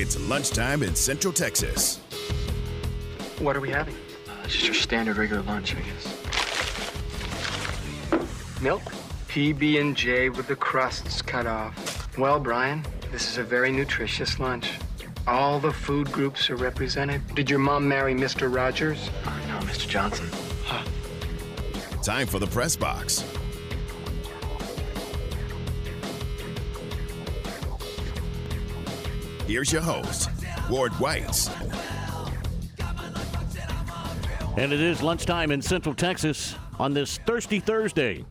It's lunchtime in Central Texas. What are we having? Uh, just your standard regular lunch, I guess. Milk? PB and J with the crusts cut off. Well, Brian, this is a very nutritious lunch. All the food groups are represented. Did your mom marry Mr. Rogers? Uh, no, Mr. Johnson. Time for the press box. Here's your host, Ward Whites. And it is lunchtime in Central Texas on this thirsty Thursday.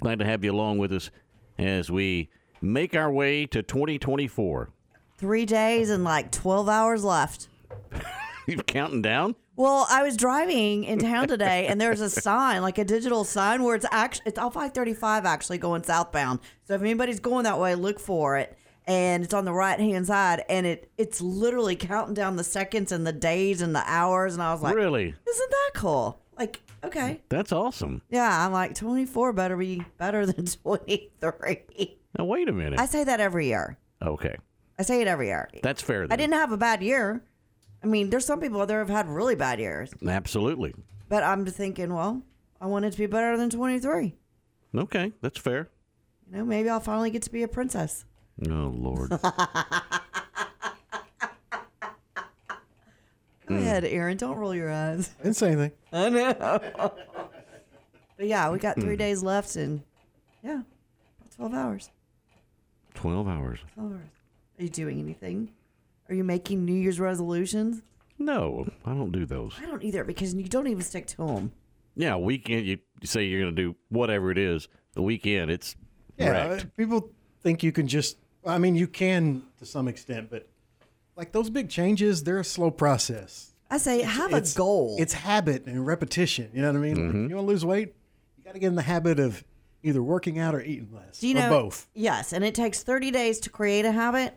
Glad to have you along with us as we make our way to 2024. Three days and like 12 hours left. You counting down? Well, I was driving in town today, and there's a sign, like a digital sign, where it's actually it's all 535 actually going southbound. So if anybody's going that way, look for it. And it's on the right hand side, and it it's literally counting down the seconds and the days and the hours. And I was like, really? Isn't that cool? Like, okay, That's awesome. yeah. I'm like 24 better be better than 23. Now, wait a minute. I say that every year. okay. I say it every year. That's fair. I didn't have a bad year. I mean, there's some people out there have had really bad years. Absolutely. But I'm thinking, well, I want it to be better than 23. Okay. That's fair. You know, maybe I'll finally get to be a princess. Oh, Lord. Go hmm. ahead, Aaron. Don't roll your eyes. I didn't say anything. I know. but yeah, we got three hmm. days left and yeah, about 12 hours. 12 hours. 12 hours. Are you doing anything? Are you making New Year's resolutions? No, I don't do those. I don't either because you don't even stick to them. Yeah, weekend, you you say you're going to do whatever it is. The weekend, it's Yeah, wrecked. people think you can just. I mean, you can to some extent, but like those big changes, they're a slow process. I say, have a It's- goal. It's habit and repetition. You know what I mean? Mm-hmm. You want to lose weight, you got to get in the habit of either working out or eating less, Do you or know? both. Yes, and it takes 30 days to create a habit.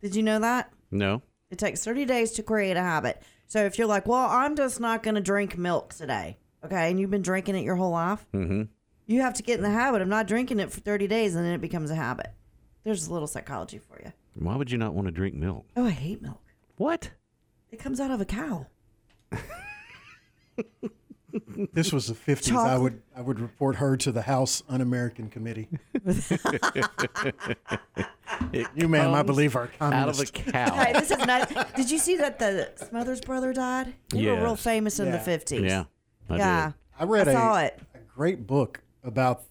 Did you know that? No? It takes 30 days to create a habit. So if you're like, well, I'm just not going to drink milk today, okay, and you've been drinking it your whole life, mm-hmm. you have to get in the habit of not drinking it for 30 days and then it becomes a habit. There's a little psychology for you. Why would you not want to drink milk? Oh, I hate milk. What? It comes out of a cow. This was the 50s. I would I would report her to the House Un-American Committee. you, ma'am, I comes believe are Out of communist. a cow. Hey, this is not. Did you see that the Smothers brother died? They were real Yes. famous in the 50s. yeah. I yeah. did. I read I a, saw it. a great book about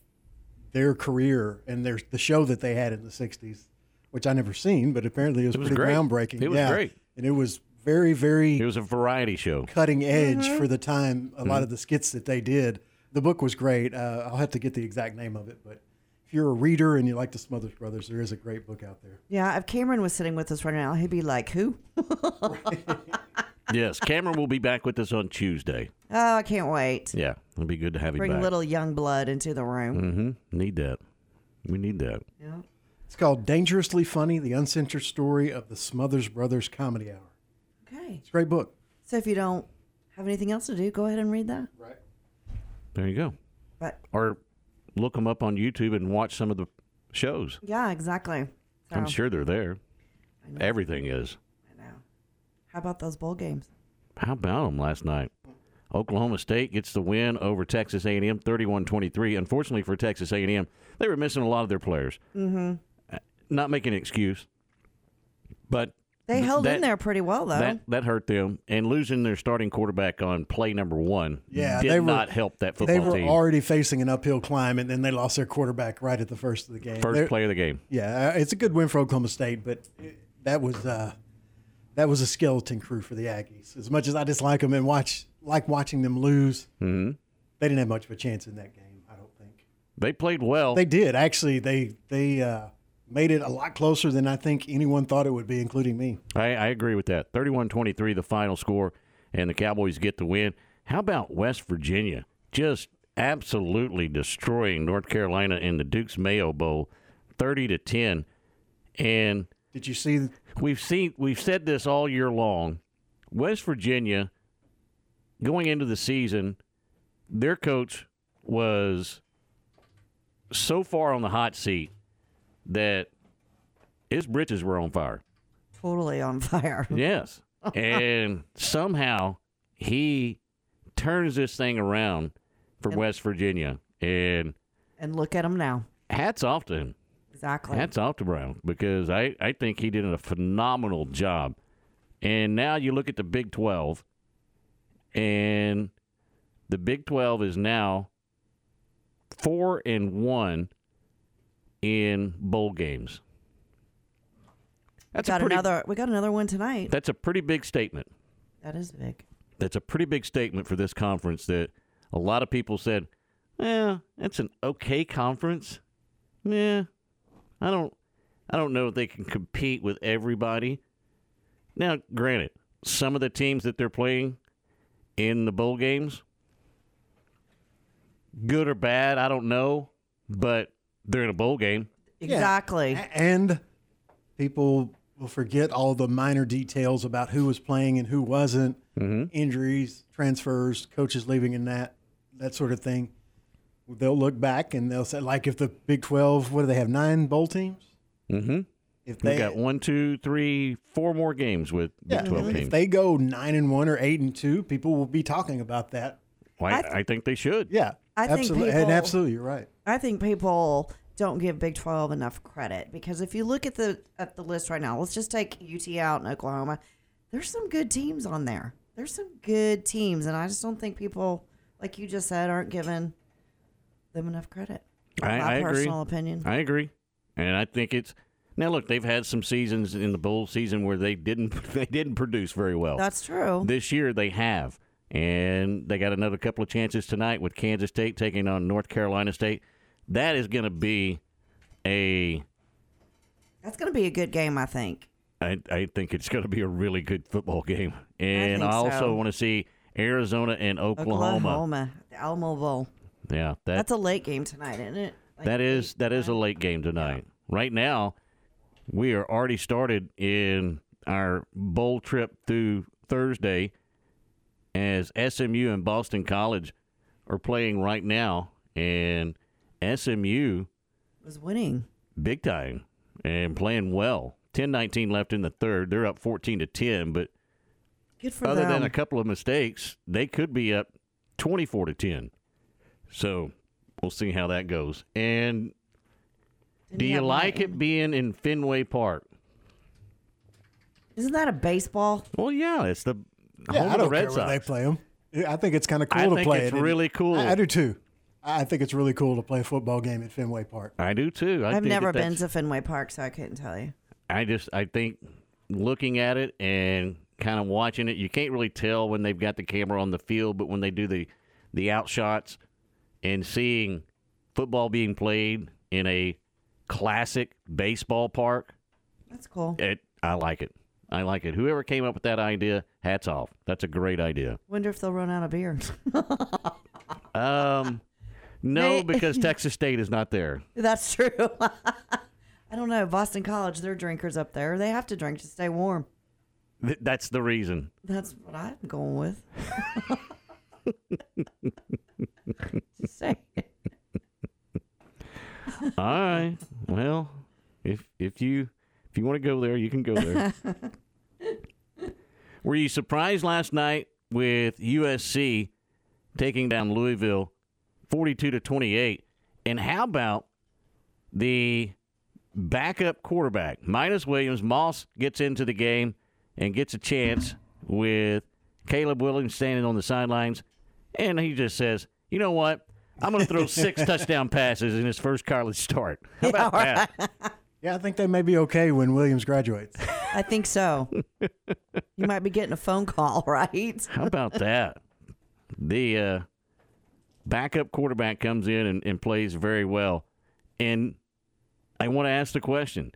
their career and their the show that they had in the '60s, which I never seen, but apparently it was, It was pretty great. groundbreaking. It was yeah. great. and it was very, very It was a variety show. cutting edge Mm-hmm. for the time. A Mm-hmm. lot of the skits that they did. The book was great. Uh, I'll have to get the exact name of it, but if you're a reader and you like the Smothers Brothers, there is a great book out there. Yeah, if Cameron was sitting with us right now, he'd be like, who? yes, Cameron will be back with us on Tuesday. Oh, I can't wait. Yeah, it'll be good to have him Bring back. little young blood into the room. Mm-hmm. Need that. We need that. Yeah. It's called Dangerously Funny: The Uncensored Story of the Smothers Brothers Comedy Hour. Okay. It's a great book. So if you don't have anything else to do, go ahead and read that. Right. There you go. But Or look them up on YouTube and watch some of the shows. yeah, exactly. So, I'm sure they're there. Everything is. I know. How about those bowl games? How about them last night? Oklahoma State gets the win over Texas A&M, 31-23. Unfortunately for Texas A&M, they were missing a lot of their players. Mm-hmm. Not making an excuse, but They held that- in there pretty well, though. that that hurt them. And losing their starting quarterback on play number one, Yeah, did they were- not help that football team. They were team. already facing an uphill climb, and then they lost their quarterback right at the first of the game. 1st They're- play of the game. Yeah, uh, it's a good win for Oklahoma State, but it- that was uh, that was a skeleton crew for the Aggies. As much as I dislike them and watch like watching them lose, hmm they didn't have much of a chance in that game. I don't think They played well. they did. Actually, they they uh, made it a lot closer than I think anyone thought it would be, including me. I, I agree with that. 31-23 the final score, and the Cowboys get the win. How about West Virginia? Just absolutely destroying North Carolina in the Duke's Mayo Bowl, 30 to 10. And Did you see? We've seen we've said this all year long. West Virginia going into the season, their coach was so far on the hot seat that his britches were on fire. totally on fire. Yes. and somehow he turns this thing around for West Virginia. And And look at him now. hats off to him. Exactly. Hats off to Brown because I, I think he did a phenomenal job. And now you look at the Big 12, and the Big 12 is now four and one in bowl games. That's a got pretty, another. We got another one tonight. That's a pretty big statement. That is big. That's a pretty big statement for this conference. That a lot of people said, "Yeah, that's an okay conference." Yeah, I don't, I don't know if they can compete with everybody. Now, granted, some of the teams that they're playing in the bowl games, good or bad, I don't know, but they're in a bowl game. Exactly. A- And people will forget all the minor details about who was playing and who wasn't, mm-hmm. injuries, transfers, coaches leaving and that, that sort of thing. They'll look back and they'll say, like, if the Big 12, what do they have, nine bowl teams? Mm-hmm. If We they, got one, two, three, four more games with yeah, Big Twelve if teams. they go nine and one or eight and two, people will be talking about that. Well, I, I th- I think they should. Yeah, I think absolutely, and absolutely, you're right. I think people don't give Big 12 enough credit because if you look at the at the list right now, let's just take UT out in Oklahoma. There's some good teams on there. There's some good teams, and I just don't think people, like you just said, aren't giving them enough credit. I, My I agree. personal opinion. I agree, and I think it's now. Look, they've had some seasons in the bowl season where they didn't they didn't produce very well. That's true. this year they have, and they got another couple of chances tonight with Kansas State taking on North Carolina State. That is going to be a. That's going to be a good game, I think. I, I think it's going to be a really good football game, and think I, also so. want to see Arizona and Oklahoma. Oklahoma, Alamo Bowl. Yeah, that That's a late game tonight, isn't it? Like That is is a late game tonight. Right now, we are already started in our bowl trip through Thursday, as SMU and Boston College are playing right now, and SMU was winning. big time and playing well. 10-19 left in the third. They're up 14 to 10, but other them. than a couple of mistakes, they could be up 24 to 10. So, we'll see how that goes. And do you like it being in Fenway Park? Isn't that a baseball? Well, yeah, it's the Yeah, home I of the don't Red care where Sox. they play them. I think it's kind of cool I to think play it's it. really cool. I, I do too. I think it's really cool to play a football game at Fenway Park. I do too. I I've think never that been that's- to Fenway Park, so I couldn't tell you. I just I think looking at it and kind of watching it, you can't really tell when they've got the camera on the field, but when they do the the outshots and seeing football being played in a classic baseball park, That's cool. it I like it. I like it. Whoever came up with that idea, hats off. That's a great idea. Wonder if they'll run out of beer. Um, no, because Texas State is not there. That's true. I don't know. Boston College, they're drinkers up there. They have to drink to stay warm. Th- That's the reason. That's what I'm going with. Saying. All right. Well, if if you if you want to go there, you can go there. Were you surprised last night with USC taking down Louisville 42 to 28? And how about the backup quarterback, Minus Williams? Moss gets into the game and gets a chance with Caleb Williams standing on the sidelines. And he just says, you know what? I'm going to throw six touchdown passes in his first college start. How about that? Yeah, I think they may be okay when Williams graduates. I think so. you might be getting a phone call, right? How about that? The uh, backup quarterback comes in and, and plays very well. And I want to ask the question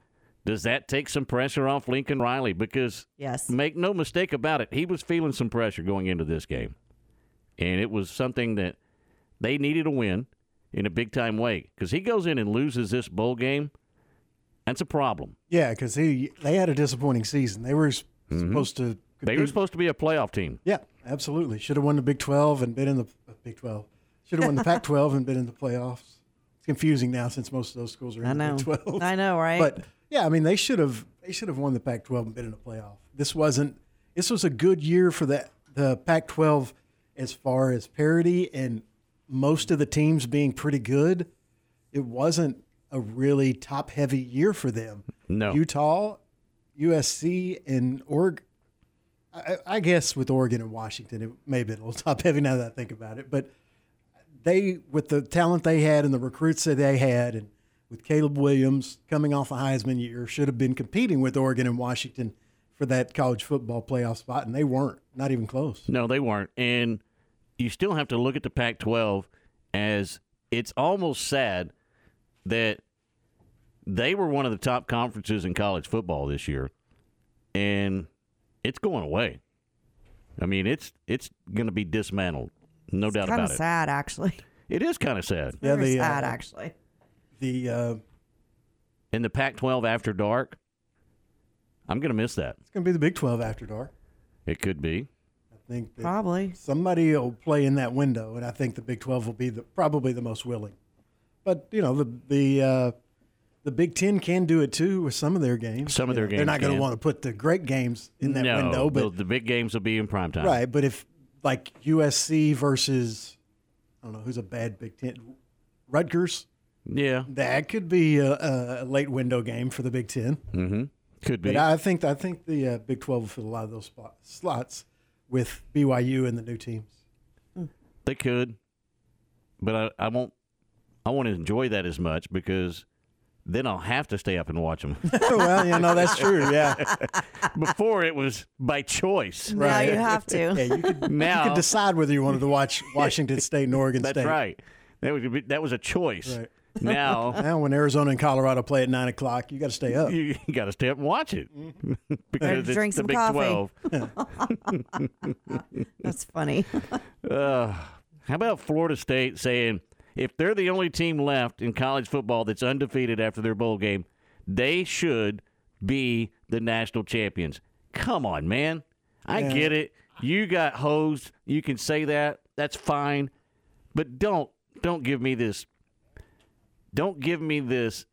Does that take some pressure off Lincoln Riley? Because Yes. make no mistake about it, he was feeling some pressure going into this game. And it was something that they needed to win in a big time way. Because he goes in and loses this bowl game, that's a problem. Yeah, because he they had a disappointing season. They were s- supposed to. Mm-hmm. They were supposed to be a playoff team. Yeah, absolutely. Should have won the Big Twelve and been in the uh, Big Twelve. Should have won the Pac twelve and been in the playoffs. It's confusing now since most of those schools are in I the know. Big 12. I know, right? But yeah, I mean they should have they should have won the Pac-12 and been in the playoff. This wasn't. This was a good year for the the Pac-12 as far as parity and most of the teams being pretty good. It wasn't a really top-heavy year for them. No. Utah, USC, and Oregon. I, I guess with Oregon and Washington, it may have been a little top-heavy now that I think about it, but they with the talent they had and the recruits that they had and with Caleb Williams coming off a Heisman year should have been competing with Oregon and Washington for that college football playoff spot and they weren't not even close. No, they weren't. And you still have to look at the Pac 12 as it's almost sad that they were one of the top conferences in college football this year. And it's going away. I mean, it's it's going to be dismantled. No doubt It's kind about of it. sad, actually. It is kind of sad. Yeah, Very the, uh, sad, actually. The uh, In the Pac 12 after dark, I'm going to miss that. it's going to be the Big 12 after dark. It could be. I think that Probably. somebody will play in that window, and I think the Big 12 will be the, probably the most willing. But you know the the uh, the Big Ten can do it too with some of their games. Some of You their know, They're not going to want to put the great games in that no, window, but the, the big games will be in prime time. Right, but if like USC versus I don't know who's a bad Big Ten, Rutgers, Yeah. that could be a, a late window game for the Big Ten. Mm-hmm. Could be. But I think I think the uh, Big Twelve will fill a lot of those spot, slots with BYU and the new teams. They could, but I, I won't. I won't enjoy that as much because then I'll have to stay up and watch them. well, you know that's true. Yeah, Before it was by choice. Now you have to. yeah. You could you could decide whether you wanted to watch Washington State and Oregon that's State. right. That was that was a choice. Right. Now Now, when Arizona and Colorado play at nine o'clock, you got to stay up. you, got to stay up and watch it because it's Drink the some Big coffee. Twelve. That's funny. Uh, how about Florida State saying if they're the only team left in college football that's undefeated after their bowl game, they should be the national champions? Come on, man. I Yeah. get it. You got hosed. You can say that. That's fine. But don't don't give me this don't give me this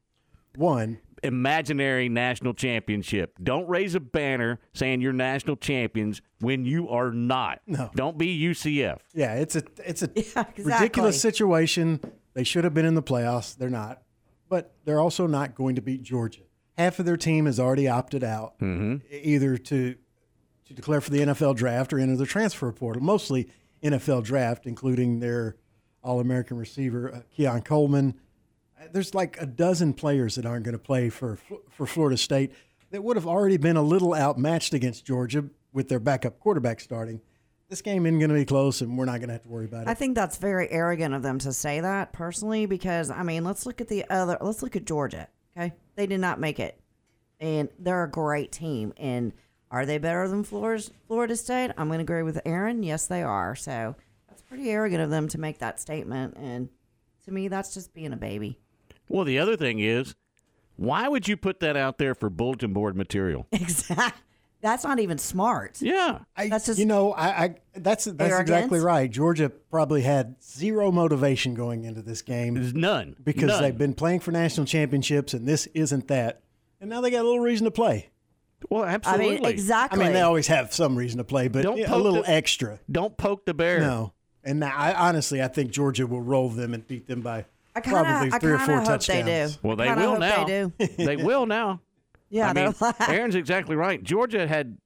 One, imaginary national championship. Don't raise a banner saying you're national champions when you are not. No. Don't be UCF. yeah, it's a it's a Yeah, exactly. ridiculous situation. They should have been in the playoffs. They're not, but they're also not going to beat Georgia. Half of their team has already opted out, e- either to to declare for the NFL draft or enter the transfer portal. Mostly NFL draft, including their All American receiver uh, Keon Coleman. There's like a dozen players that aren't going to play for for Florida State that would have already been a little outmatched against Georgia with their backup quarterback starting. This game isn't going to be close, and we're not going to have to worry about it. I think that's very arrogant of them to say that personally, because I mean, let's look at the other. Let's look at Georgia. Okay, they did not make it, and they're a great team. And are they better than Florida's, Florida State? I'm going to agree with Aaron. Yes, they are. So that's pretty arrogant of them to make that statement. And to me, that's just being a baby. Well, the other thing is, why would you put that out there for bulletin board material? Exactly. That's not even smart. Yeah. I, That's just- you know, I, I that's that's Arrogance? exactly right. Georgia probably had zero motivation going into this game There's none. because None. they've been playing for national championships, and this isn't that. And now they got a little reason to play. Well, I absolutely. exactly. I mean, they always have some reason to play, but Don't yeah, a little the- extra. Don't poke the bear. No, and now, I honestly, I think Georgia will roll them and beat them by I kind of, probably I three or four hope touchdowns. they do. Well, they will hope now. They do. they will now. Yeah, I mean, they're Aaron's exactly right. Georgia had,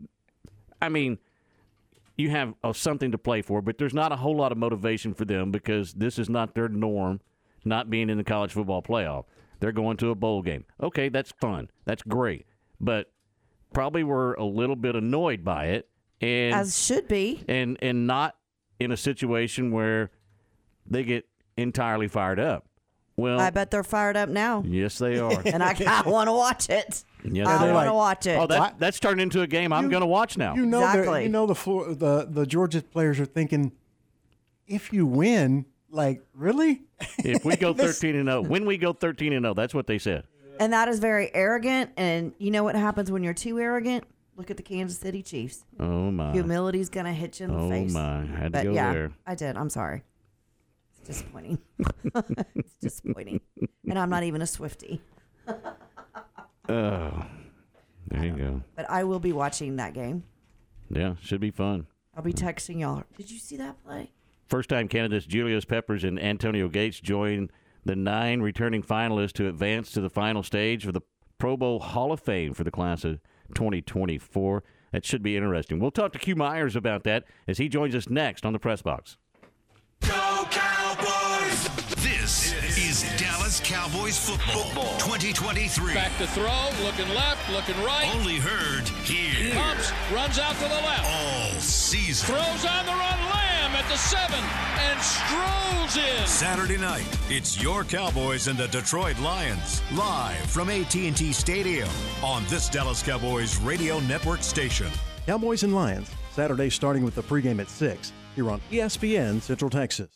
I mean, you have uh, something to play for, but there's not a whole lot of motivation for them because this is not their norm, not being in the college football playoff. They're going to a bowl game. Okay, that's fun. That's great. But probably were a little bit annoyed by it and as should be. and and not in a situation where they get entirely fired up. Well, I bet they're fired up now, yes, they are. and I, I want to watch it. yes, I want to watch it. Oh, that, that's turned into a game I'm going to watch now. You know, Exactly. you know the Flor- the the Georgia players are thinking, if you win, like really, if we go 13 and 0, when we go 13 and 0, that's what they said. And that is very arrogant. And you know what happens when you're too arrogant? Look at the Kansas City Chiefs. Oh my. Humility's gonna hit you in the Oh face. Oh my. I had to go yeah, there. I did. I'm sorry. Disappointing. it's disappointing. And I'm not even a Swifty. Oh, there you go. But I will be watching that game. Yeah, should be fun. I'll be texting y'all. Did you see that play? First time candidates Julius Peppers and Antonio Gates join the nine returning finalists to advance to the final stage for the Pro Bowl Hall of Fame for the class of 2024. That should be interesting. We'll talk to Q Myers about that as he joins us next on the press box. This is Dallas Cowboys football 2023. Back to throw, looking left, looking right. Only heard here Pumps, runs out to the left. all season. Throws on the run, Lamb at the seven, and strolls in. Saturday night, it's your Cowboys and the Detroit Lions live from AT&T Stadium on this Dallas Cowboys radio network station. Cowboys and Lions, Saturday starting with the pregame at 6 here on ESPN Central Texas.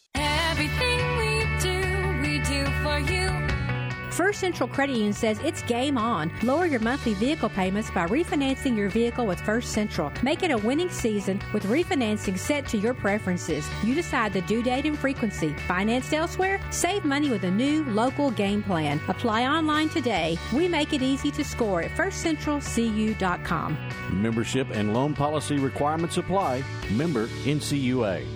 First Central Credit Union says it's game on. Lower your monthly vehicle payments by refinancing your vehicle with First Central. Make it a winning season with refinancing set to your preferences. You decide the due date and frequency. Financed elsewhere? Save money with a new local game plan. Apply online today. We make it easy to score at firstcentralcu.com. Membership and loan policy requirements apply. Member NCUA.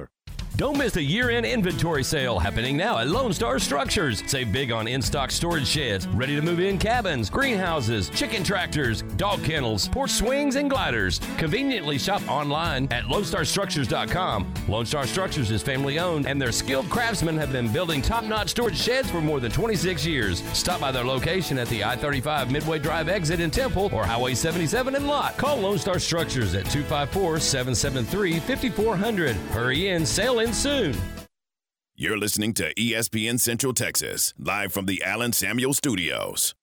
Don't miss the year end inventory sale happening now at Lone Star Structures. Save big on in stock storage sheds, ready to move in cabins, greenhouses, chicken tractors, dog kennels, porch swings, and gliders. Conveniently shop online at LoneStarStructures.com. Lone Star Structures is family owned, and their skilled craftsmen have been building top notch storage sheds for more than 26 years. Stop by their location at the I 35 Midway Drive exit in Temple or Highway 77 in Lott. Call Lone Star Structures at 254 773 5400. Hurry in, sale in soon. You're listening to ESPN Central Texas, live from the Allen Samuels Studios.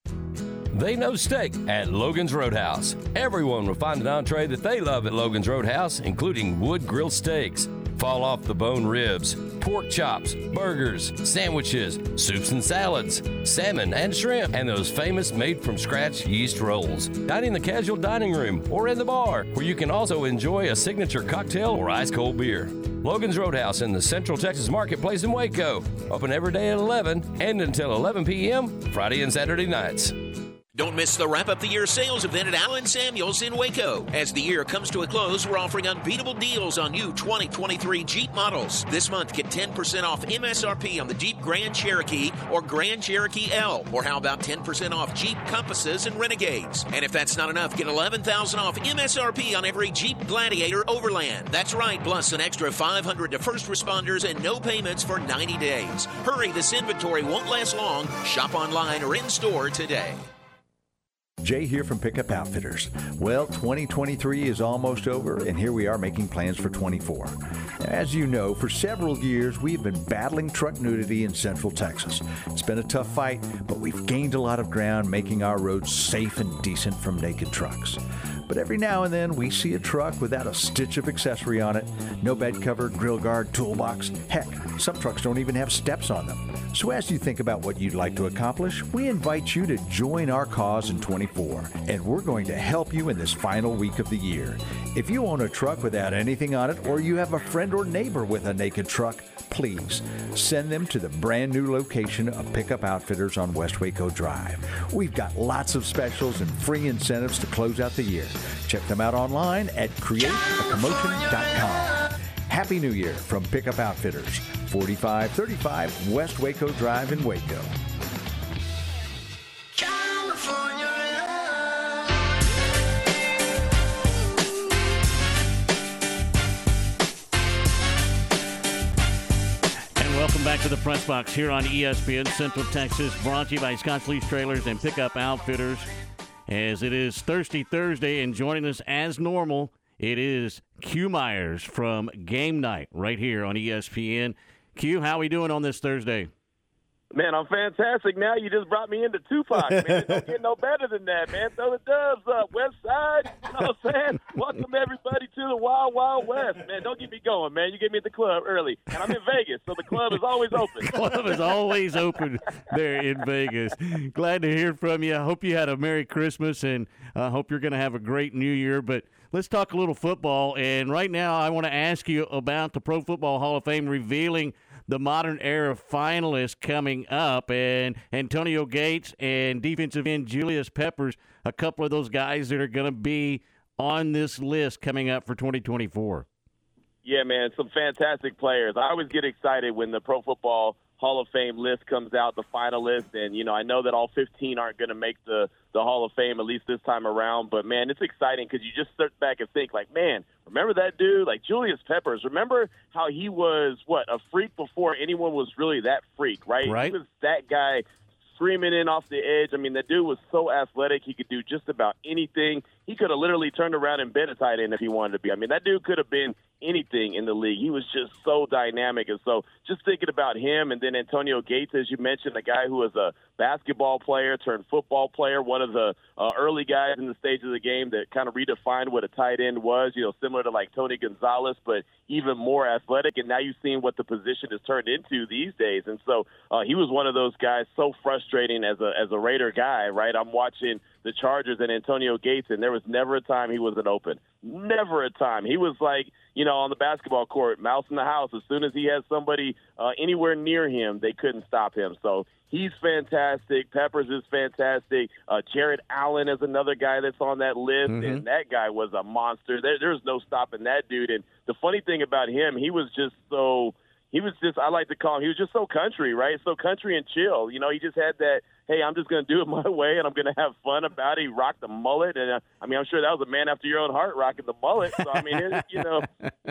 They know steak at Logan's Roadhouse. Everyone will find an entree that they love at Logan's Roadhouse, including wood grilled steaks, fall off the bone ribs, pork chops, burgers, sandwiches, soups and salads, salmon and shrimp, and those famous made from scratch yeast rolls. Dine in the casual dining room or in the bar, where you can also enjoy a signature cocktail or ice cold beer. Logan's Roadhouse in the Central Texas Marketplace in Waco. Open every day at 11 and until 11 p.m. Friday and Saturday nights. Don't miss the wrap up the year sales event at Allen Samuels in Waco. As the year comes to a close, we're offering unbeatable deals on new 2023 Jeep models. This month, get 10% off MSRP on the Jeep Grand Cherokee or Grand Cherokee L. Or how about 10% off Jeep Compasses and Renegades? And if that's not enough, get 11000 off MSRP on every Jeep Gladiator Overland. That's right, plus an extra 500 to first responders and no payments for 90 days. Hurry, this inventory won't last long. Shop online or in store today. Jay here from Pickup Outfitters. Well, 2023 is almost over, and here we are making plans for 24. As you know, for several years we've been battling truck nudity in Central Texas. It's been a tough fight, but we've gained a lot of ground making our roads safe and decent from naked trucks. But every now and then we see a truck without a stitch of accessory on it no bed cover, grill guard, toolbox. Heck, some trucks don't even have steps on them. So, as you think about what you'd like to accomplish, we invite you to join our cause in 24, and we're going to help you in this final week of the year. If you own a truck without anything on it, or you have a friend or neighbor with a naked truck, please send them to the brand new location of Pickup Outfitters on West Waco Drive. We've got lots of specials and free incentives to close out the year. Check them out online at createacommotion.com. Happy New Year from Pickup Outfitters, 4535 West Waco Drive in Waco. Back to the press box here on ESPN Central Texas, brought to you by Scotch Leaf Trailers and Pickup Outfitters. As it is Thirsty Thursday, and joining us as normal It is Q Myers from Game Night right here on ESPN. Q, how are we doing on this Thursday? Man, I'm fantastic. Now you just brought me into Tupac, man. Don't get no better than that, man. Throw the doves up, West Side. You know what I'm saying? Welcome everybody to the Wild Wild West, man. Don't get me going, man. You get me at the club early, and I'm in Vegas, so the club is always open. Club is always open there in Vegas. Glad to hear from you. I hope you had a Merry Christmas, and I hope you're going to have a great New Year. But let's talk a little football. And right now, I want to ask you about the Pro Football Hall of Fame revealing the modern era finalists coming up, and Antonio Gates and defensive end Julius Peppers, a couple of those guys that are going to be on this list coming up for 2024. Yeah, man, some fantastic players. I always get excited when the Pro Football Hall of Fame list comes out, the finalists, and you know I know that all 15 aren't going to make the the Hall of Fame at least this time around. But man, it's exciting because you just sit back and think like, man, remember that dude, like Julius Peppers. Remember how he was what a freak before anyone was really that freak, right? Right. He was that guy screaming in off the edge. I mean, that dude was so athletic. He could do just about anything. He could have literally turned around and been a tight end if he wanted to be. I mean, that dude could have been anything in the league. He was just so dynamic. And so just thinking about him and then Antonio Gates, as you mentioned, a guy who was a basketball player turned football player, one of the uh, early guys in the stage of the game that kind of redefined what a tight end was, you know, similar to like Tony Gonzalez, but even more athletic. And now you've seen what the position has turned into these days. And so uh, he was one of those guys so frustrating as a, as a Raider guy, right? I'm watching the Chargers and Antonio Gates, and there was never a time he wasn't open. Never a time. He was like, you know, on the basketball court, mouse in the house. As soon as he had somebody uh, anywhere near him, they couldn't stop him. So he's fantastic. Peppers is fantastic. Uh, Jared Allen is another guy that's on that list, Mhm. and that guy was a monster. There, there's no stopping that dude. And the funny thing about him, he was just so. He was just, I like to call him, he was just so country, right? So country and chill. You know, he just had that, hey, I'm just going to do it my way and I'm going to have fun about it. He rocked the mullet. And uh, I mean, I'm sure that was a man after your own heart rocking the mullet. So, I mean, it, you know,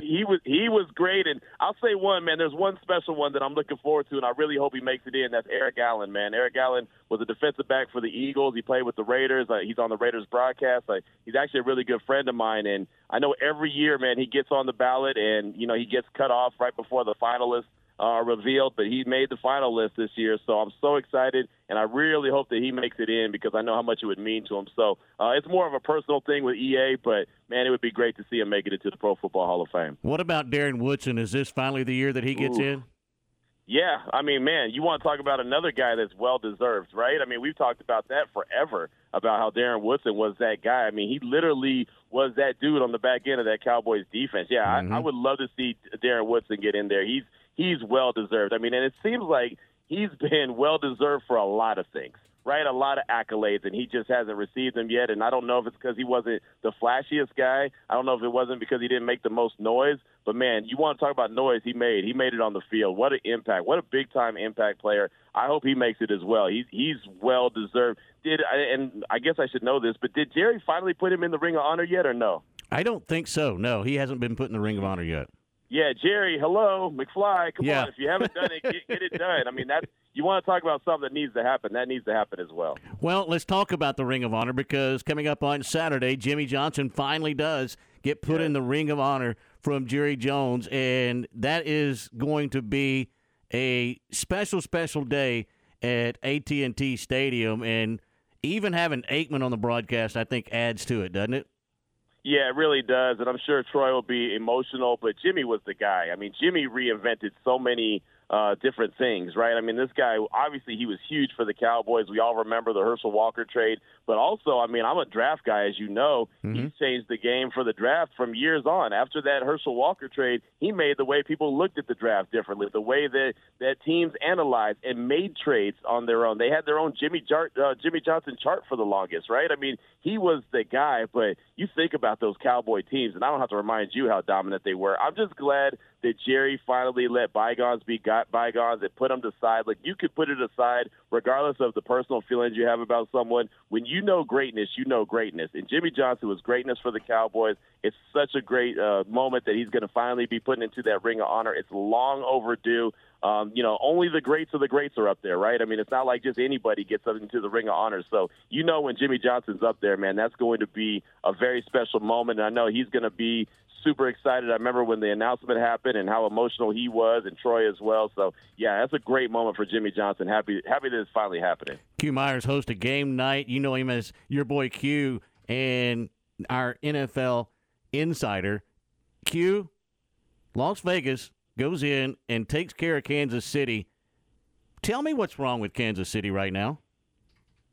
he was, he was great. And I'll say one, man, there's one special one that I'm looking forward to and I really hope he makes it in. That's Eric Allen, man. Eric Allen was a defensive back for the Eagles. He played with the Raiders. Uh, he's on the Raiders broadcast. Like, he's actually a really good friend of mine. And I know every year, man, he gets on the ballot and, you know, he gets cut off right before the finalists are revealed, but he made the final list this year. So I'm so excited, and I really hope that he makes it in because I know how much it would mean to him. So uh, it's more of a personal thing with EA, but man, it would be great to see him make it into the Pro Football Hall of Fame. What about Darren Woodson? Is this finally the year that he gets Ooh. in? Yeah, I mean, man, you want to talk about another guy that's well deserved, right? I mean, we've talked about that forever about how Darren Woodson was that guy. I mean, he literally was that dude on the back end of that Cowboys defense. Yeah, I, I would love to see Darren Woodson get in there. He's he's well deserved. I mean, and it seems like he's been well deserved for a lot of things, right? A lot of accolades, and he just hasn't received them yet. And I don't know if it's because he wasn't the flashiest guy. I don't know if it wasn't because he didn't make the most noise. But man, you want to talk about noise he made. He made it on the field. What an impact. What a big time impact player. I hope he makes it as well. He's he's well deserved. Did and I guess I should know this, but did Jerry finally put him in the Ring of Honor yet or no? I don't think so. No, he hasn't been put in the Ring of Honor yet. Yeah, Jerry, hello, McFly. Come Yeah. on, if you haven't done it, get, get it done. I mean, that you want to talk about something that needs to happen. That needs to happen as well. Well, let's talk about the Ring of Honor because coming up on Saturday, Jimmy Johnson finally does get put in the Ring of Honor from Jerry Jones, and that is going to be a special, special day at AT&T Stadium, and even having Aikman on the broadcast, I think, adds to it, doesn't it? Yeah, it really does, and I'm sure Troy will be emotional. But Jimmy was the guy. I mean, Jimmy reinvented so many uh, different things, right? I mean, this guy obviously he was huge for the Cowboys. We all remember the Herschel Walker trade, but also, I mean, I'm a draft guy, as you know. He's changed the game for the draft from years on. After that Herschel Walker trade, he made the way people looked at the draft differently, the way that that teams analyzed and made trades on their own. They had their own Jimmy Jar- uh, Jimmy Johnson chart for the longest, right? I mean, he was the guy. But you think about those Cowboy teams, and I don't have to remind you how dominant they were. I'm just glad that Jerry finally let bygones be got bygones and put them aside. Like you could put it aside, regardless of the personal feelings you have about someone. When you know greatness, you know greatness. And Jimmy Johnson was greatness for the Cowboys. It's such a great uh, moment that he's going to finally be put into that ring of honor. It's long overdue. Um, you know, only the greats of the greats are up there, right? I mean, it's not like just anybody gets up into the Ring of Honor. So you know, when Jimmy Johnson's up there, man, that's going to be a very special moment. And I know he's going to be super excited. I remember when the announcement happened and how emotional he was, and Troy as well. So yeah, that's a great moment for Jimmy Johnson. Happy, happy that it's finally happening. Q Myers hosts a game night. You know him as your boy Q and our NFL insider. Q, Las Vegas goes in and takes care of Kansas City. Tell me what's wrong with Kansas City right now.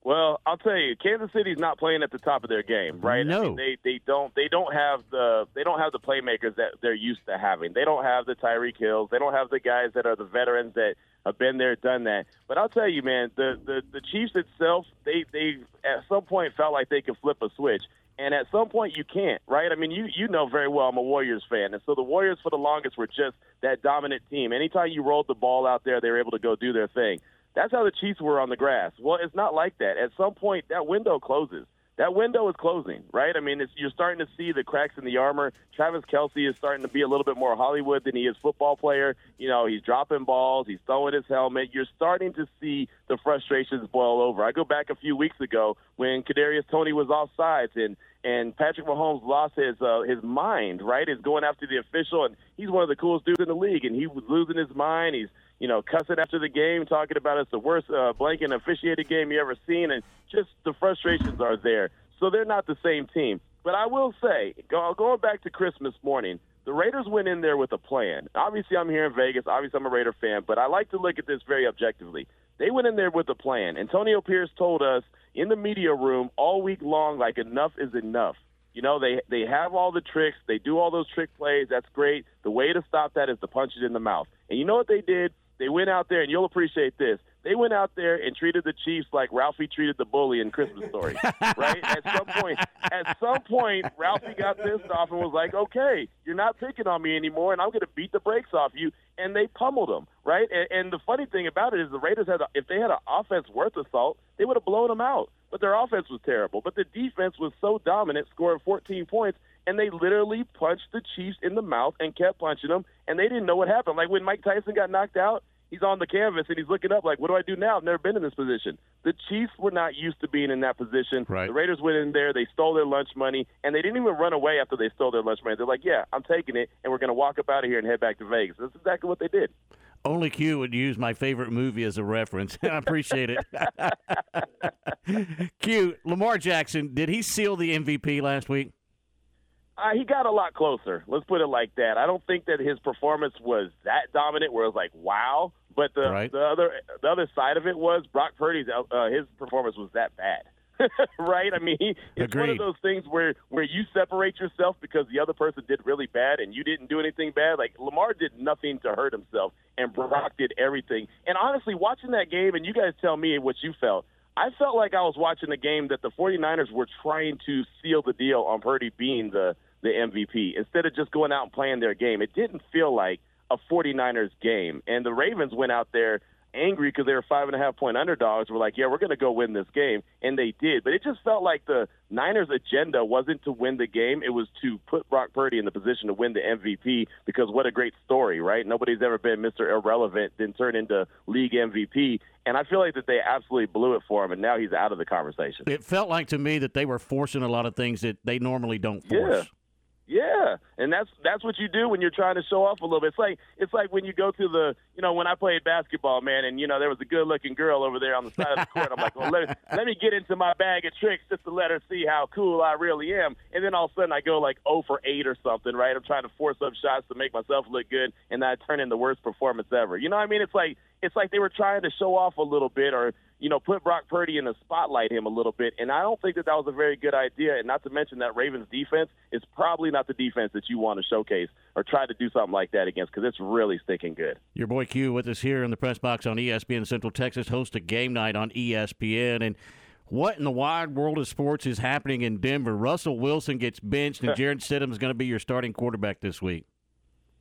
Well, I'll tell you, Kansas City's not playing at the top of their game, right? No. I mean, they they don't they don't have the they don't have the playmakers that they're used to having. They don't have the Tyreek Hills. They don't have the guys that are the veterans that have been there, done that. But I'll tell you, man, the the, the Chiefs itself, they they at some point felt like they could flip a switch. And at some point you can't, right? I mean, you you know very well I'm a Warriors fan, and so the Warriors for the longest were just that dominant team. Anytime you rolled the ball out there, they were able to go do their thing. That's how the Chiefs were on the grass. Well, it's not like that. At some point, that window closes. That window is closing, right? I mean, it's, you're starting to see the cracks in the armor. Travis Kelce is starting to be a little bit more Hollywood than he is football player. You know, he's dropping balls, he's throwing his helmet. You're starting to see the frustrations boil over. I go back a few weeks ago when Kadarius Toney was off sides and and Patrick Mahomes lost his uh, his mind, right? Is going after the official, and he's one of the coolest dudes in the league, and he was losing his mind. He's you know cussing after the game, talking about it's the worst uh, blanket officiated game you ever seen, and just the frustrations are there. So they're not the same team. But I will say, go, going back to Christmas morning, the Raiders went in there with a plan. Obviously, I'm here in Vegas. Obviously, I'm a Raider fan, but I like to look at this very objectively. They went in there with a plan. Antonio Pierce told us in the media room all week long, like enough is enough. You know, they they have all the tricks, they do all those trick plays. That's great. The way to stop that is to punch it in the mouth. And you know what they did? They went out there, and you'll appreciate this. They went out there and treated the Chiefs like Ralphie treated the bully in Christmas Story, right? At some point, at some point, Ralphie got pissed off and was like, "Okay, you're not picking on me anymore, and I'm going to beat the brakes off you." And they pummeled them, right? And, and the funny thing about it is, the Raiders had, a, if they had an offense worth of salt, they would have blown them out. But their offense was terrible. But the defense was so dominant, scoring 14 points, and they literally punched the Chiefs in the mouth and kept punching them, and they didn't know what happened. Like when Mike Tyson got knocked out, he's on the canvas and he's looking up like, what do I do now? I've never been in this position. The Chiefs were not used to being in that position. Right. The Raiders went in there, they stole their lunch money, and they didn't even run away after they stole their lunch money. They're like, yeah, I'm taking it, and we're going to walk up out of here and head back to Vegas. That's exactly what they did. Only Q would use my favorite movie as a reference. I appreciate it. Q, Lamar Jackson, did he seal the MVP last week? Uh, he got a lot closer. Let's put it like that. I don't think that his performance was that dominant, where it was like, wow. But the Right. the other the other side of it was Brock Purdy's uh, his performance was that bad. right? I mean, it's one of those things where where you separate yourself because the other person did really bad and you didn't do anything bad. Like Lamar did nothing to hurt himself, and Brock did everything. And honestly, watching that game, and you guys tell me what you felt. I felt like I was watching a game that the 49ers were trying to seal the deal on Purdy being the the MVP instead of just going out and playing their game. It didn't feel like a 49ers game. And the Ravens went out there angry because they were five and a half point underdogs. Were like, yeah, we're going to go win this game, and they did. But it just felt like the Niners' agenda wasn't to win the game; it was to put Brock Purdy in the position to win the MVP. Because what a great story, right? Nobody's ever been Mr. Irrelevant, then turn into league MVP. And I feel like that they absolutely blew it for him, and now he's out of the conversation. It felt like to me that they were forcing a lot of things that they normally don't force. Yeah. Yeah, and that's that's what you do when you're trying to show off a little bit. It's like it's like when you go to the you know when I played basketball, man, and you know there was a good looking girl over there on the side of the court. I'm like, well, let, let me get into my bag of tricks just to let her see how cool I really am. And then all of a sudden I go like 0 for 8 or something, right? I'm trying to force up shots to make myself look good, and I turn in the worst performance ever. You know what I mean? It's like it's like they were trying to show off a little bit or you know, put Brock Purdy in the spotlight him a little bit. And I don't think that that was a very good idea. And not to mention that Ravens defense is probably not the defense that you want to showcase or try to do something like that against because it's really sticking good. Your boy Q with us here in the press box on ESPN Central Texas, host a game night on ESPN. And what in the wide world of sports is happening in Denver? Russell Wilson gets benched, and Jarrett Stidham is going to be your starting quarterback this week.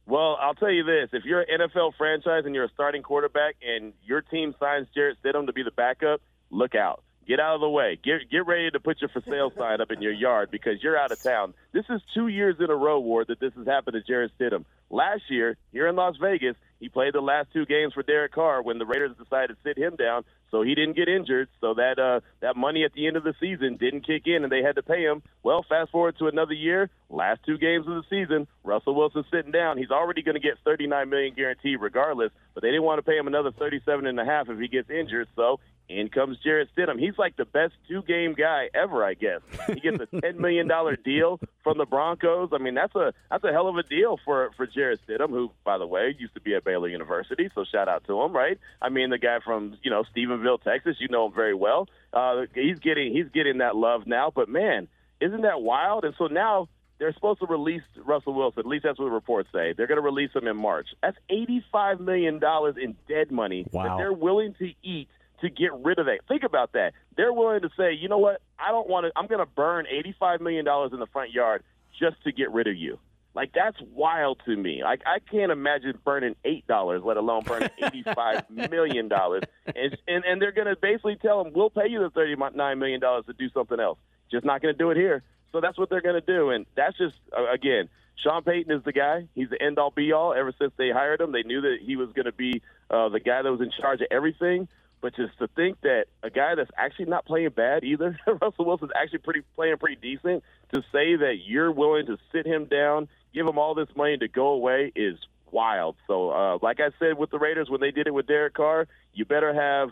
Well, I'll tell you this: if you're an NFL franchise and you're a starting quarterback, and your team signs Jarrett Stidham to be the backup, look out. Get out of the way. Get get ready to put your for sale sign up in your yard because you're out of town. This is two years in a row, Ward, that this has happened to Jarrett Stidham. last year here in Las Vegas, he played the last two games for Derek Carr when the Raiders decided to sit him down, so he didn't get injured. So that uh, that money at the end of the season didn't kick in, and they had to pay him. Well, fast forward to another year, last two games of the season, Russell Wilson sitting down. He's already going to get 39 million guaranteed regardless, but they didn't want to pay him another 37 and a half if he gets injured. So in comes Jarrett Stidham. He's like the best two game guy ever, I guess. He gets a ten million dollar deal from the Broncos. I mean, that's a that's a hell of a deal for for Jarrett Stidham, who, by the way, used to be at Baylor University. So shout out to him, right? I mean, the guy from you know Stephenville, Texas. You know him very well. Uh, he's getting he's getting that love now. But man, isn't that wild? And so now they're supposed to release Russell Wilson. At least that's what the reports say. They're going to release him in March. That's eighty-five million dollars in dead money Wow. that they're willing to eat to get rid of that. Think about that. They're willing to say, you know what? I don't want to. I'm going to burn eighty-five million dollars in the front yard just to get rid of you. Like that's wild to me. Like I can't imagine burning eight dollars, let alone burning eighty-five million dollars. And, and and they're going to basically tell them, we'll pay you the thirty-nine million dollars to do something else. Just not going to do it here. So that's what they're going to do. And that's just again, Sean Payton is the guy. He's the end all be all. Ever since they hired him, they knew that he was going to be uh, the guy that was in charge of everything. But just to think that a guy that's actually not playing bad either, Russell Wilson's actually pretty playing pretty decent. To say that you're willing to sit him down, give him all this money to go away is wild. So, uh, like I said with the Raiders when they did it with Derek Carr, you better have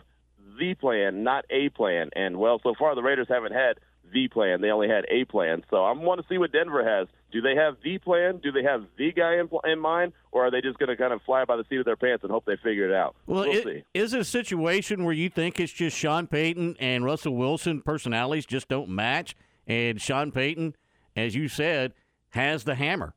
the plan, not a plan. And well, so far the Raiders haven't had the plan; they only had a plan. So I want to see what Denver has. Do they have the plan? Do they have the guy in, in mind, or are they just going to kind of fly by the seat of their pants and hope they figure it out? Well, we'll it- see. is it a situation where you think it's just Sean Payton and Russell Wilson personalities just don't match, and Sean Payton, as you said, has the hammer?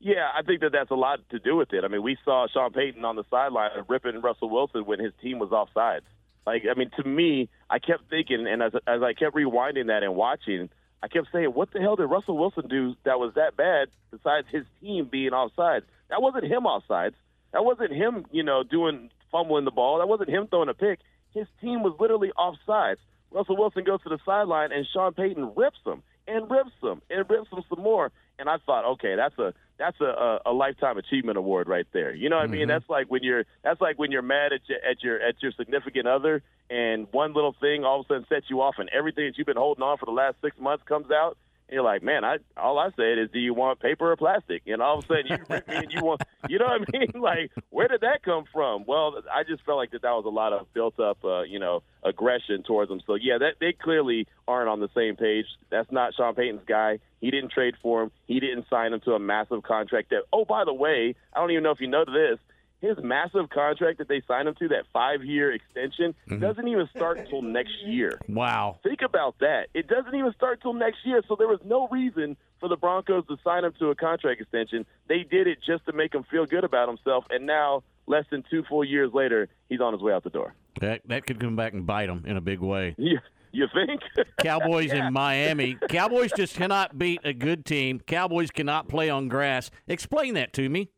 Yeah, I think that that's a lot to do with it. I mean, we saw Sean Payton on the sideline ripping Russell Wilson when his team was offsides. Like, I mean, to me, I kept thinking, and as as I kept rewinding that and watching, I kept saying, "What the hell did Russell Wilson do that was that bad? Besides his team being offsides, that wasn't him offsides. That wasn't him, you know, doing fumbling the ball. That wasn't him throwing a pick. His team was literally offsides. Russell Wilson goes to the sideline, and Sean Payton rips him and rips him and rips him some more. And I thought, okay, that's a that's a, a, lifetime achievement award right there. You know what I mean? Mhm. That's like when you're that's like when you're mad at your at your at your significant other, and one little thing all of a sudden sets you off, and everything that you've been holding on for the last six months comes out. You're like, man, I all I said is, do you want paper or plastic? And all of a sudden, you rip me and you want, you know what I mean? Like, where did that come from? Well, I just felt like that that was a lot of built up, uh, you know, aggression towards them. So yeah, that they clearly aren't on the same page. That's not Sean Payton's guy. He didn't trade for him. He didn't sign him to a massive contract. That oh, by the way, I don't even know if you know this. His massive contract that they signed him to, that five-year extension, mm-hmm. doesn't even start until next year. Wow. Think about that. It doesn't even start till next year, so there was no reason for the Broncos to sign him to a contract extension. They did it just to make him feel good about himself, and now, less than two full years later, he's on his way out the door. That that could come back and bite him in a big way. You, you think? Cowboys Yeah. in Miami. Cowboys just cannot beat a good team. Cowboys cannot play on grass. Explain that to me.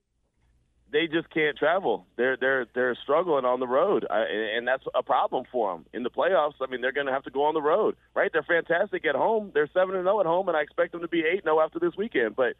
They just can't travel. They're they're they're struggling on the road, I, and that's a problem for them in the playoffs. I mean, they're going to have to go on the road, right? They're fantastic at home. They're seven and zero at home, and I expect them to be eight and zero after this weekend. But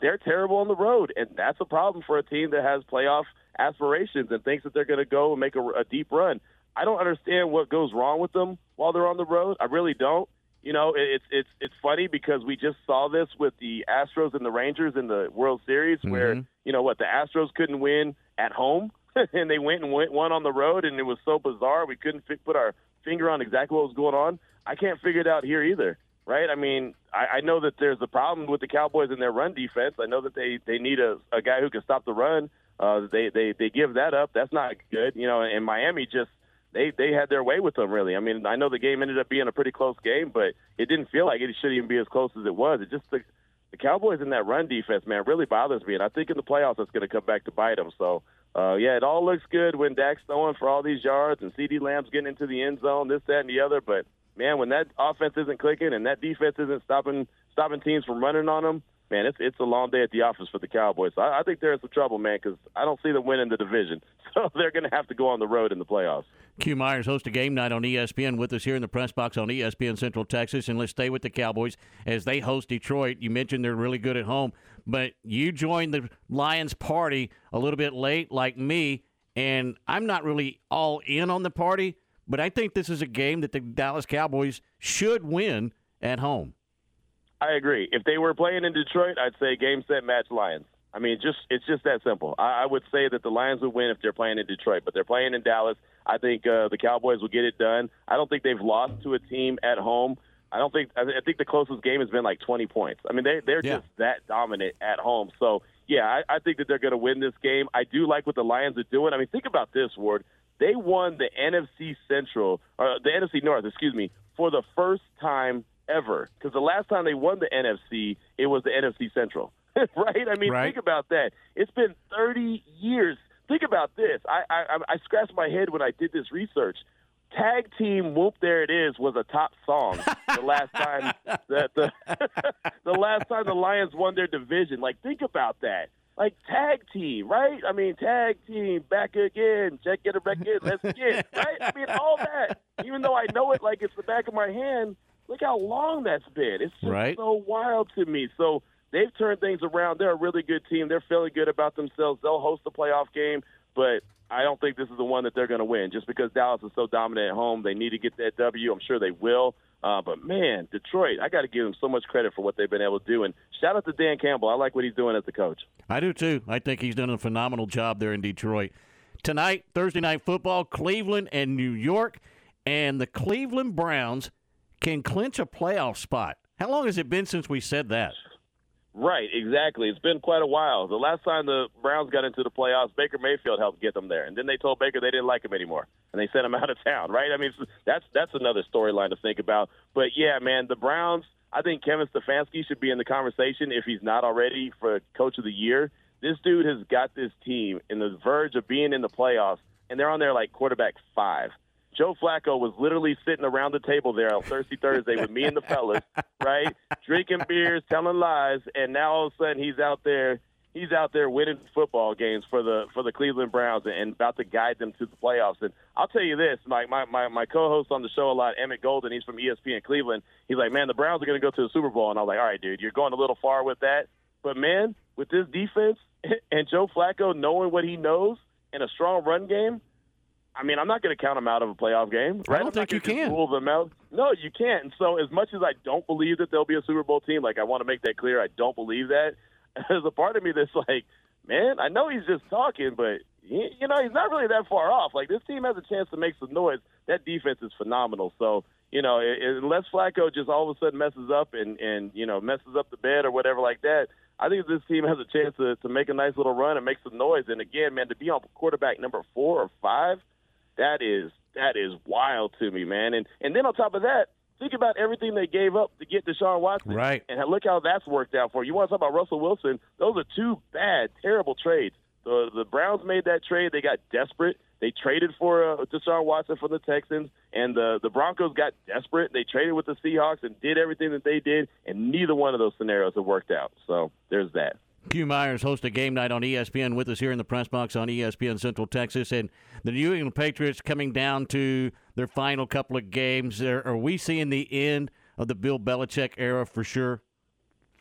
they're terrible on the road, and that's a problem for a team that has playoff aspirations and thinks that they're going to go and make a, a deep run. I don't understand what goes wrong with them while they're on the road. I really don't. You know, it's it's it's funny because we just saw this with the Astros and the Rangers in the World Series, where Mm-hmm. you know what the Astros couldn't win at home, and they went and went one on the road, and it was so bizarre we couldn't fi- put our finger on exactly what was going on. I can't figure it out here either, right? I mean, I, I know that there's a problem with the Cowboys and their run defense. I know that they they need a, a guy who can stop the run. Uh, they they they give that up. That's not good, you know. And Miami just they they had their way with them really. I mean, I know the game ended up being a pretty close game, but it didn't feel like it should even be as close as it was. It just the, the Cowboys in that run defense, man, really bothers me, and I think in the playoffs it's going to come back to bite them. So. Uh, yeah, it all looks good when Dak's throwing for all these yards and CeeDee Lamb's getting into the end zone, this, that, and the other. But man, when that offense isn't clicking and that defense isn't stopping stopping teams from running on them, man, it's it's a long day at the office for the Cowboys. I, I think they're in some trouble, man, because I don't see them winning the division. So they're going to have to go on the road in the playoffs. Q Myers hosts a game night on ESPN with us here in the press box on ESPN Central Texas. And let's stay with the Cowboys as they host Detroit. You mentioned they're really good at home, but you joined the Lions party a little bit late, like me. And I'm not really all in on the party, but I think this is a game that the Dallas Cowboys should win at home. I agree. If they were playing in Detroit, I'd say game set match Lions. I mean, just it's just that simple. I, I would say that the Lions would win if they're playing in Detroit, but they're playing in Dallas. I think uh, the Cowboys will get it done. I don't think they've lost to a team at home. I don't think. I I think the closest game has been like 20 points. I mean, they they're Yeah. just that dominant at home. So yeah, I, I think that they're going to win this game. I do like what the Lions are doing. I mean, think about this, Ward. They won the NFC Central or the NFC North, excuse me, for the first time ever. Because the last time they won the NFC, it was the NFC Central, right? I mean, Right. think about that. It's been 30 years. Think about this. I, I I scratched my head when I did this research. Tag team whoop there it is was a top song the last time that the the last time the Lions won their division. Like think about that. Like tag team, right? I mean tag team, back again, check it back in, let's get right. I mean all that. Even though I know it like it's the back of my hand, look how long that's been. It's just Right. so wild to me. So they've turned things around. They're a really good team. They're feeling good about themselves. They'll host the playoff game, but I don't think this is the one that they're going to win. Just because Dallas is so dominant at home, they need to get that W. I'm sure they will. Uh, but man, Detroit, I got to give them so much credit for what they've been able to do. And shout out to Dan Campbell. I like what he's doing as the coach. I do too. I think he's done a phenomenal job there in Detroit. Tonight, Thursday night football, Cleveland and New York, and the Cleveland Browns can clinch a playoff spot. How long has it been since we said that? Right, exactly. It's been quite a while. The last time the Browns got into the playoffs, Baker Mayfield helped get them there, and then they told Baker they didn't like him anymore, and they sent him out of town. Right? I mean, that's that's another storyline to think about. But yeah, man, the Browns. I think Kevin Stefanski should be in the conversation if he's not already for Coach of the Year. This dude has got this team in the verge of being in the playoffs, and they're on their like quarterback five. Joe Flacco was literally sitting around the table there on Thirsty Thursday with me and the fellas, right? Drinking beers, telling lies, and now all of a sudden he's out there he's out there winning football games for the for the Cleveland Browns and, about to guide them to the playoffs. And I'll tell you this, my my my, my co-host on the show a lot, Emmett Golden, he's from ESPN Cleveland. He's like, man, the Browns are going to go to the Super Bowl, and I was like, all right, dude, you're going a little far with that. But man, with this defense and Joe Flacco knowing what he knows and a strong run game, I mean, I'm not going to count them out of a playoff game. I don't think you can. Rule them out. No, you can't. And so, as much as I don't believe that they'll be a Super Bowl team, like I want to make that clear, I don't believe that. There's a part of me that's like, man, I know he's just talking, but he, you know, he's not really that far off. Like this team has a chance to make some noise. That defense is phenomenal. So, you know, unless Flacco just all of a sudden messes up and and you know messes up the bed or whatever like that, I think this team has a chance to to make a nice little run and make some noise. And again, man, to be on quarterback number four or five, that is that is wild to me, man. And and then on top of that, think about everything they gave up to get Deshaun Watson. Right. And look how that's worked out for you. You want to talk about Russell Wilson? Those are two bad, terrible trades. The the Browns made that trade. They got desperate. They traded for uh, Deshaun Watson from the Texans, and the the Broncos got desperate. They traded with the Seahawks and did everything that they did, and neither one of those scenarios have worked out. So there's that. Q Myers hosts a game night on ESPN with us here in the press box on ESPN Central Texas, and the New England Patriots coming down to their final couple of games. Are are we seeing the end of the Bill Belichick era for sure?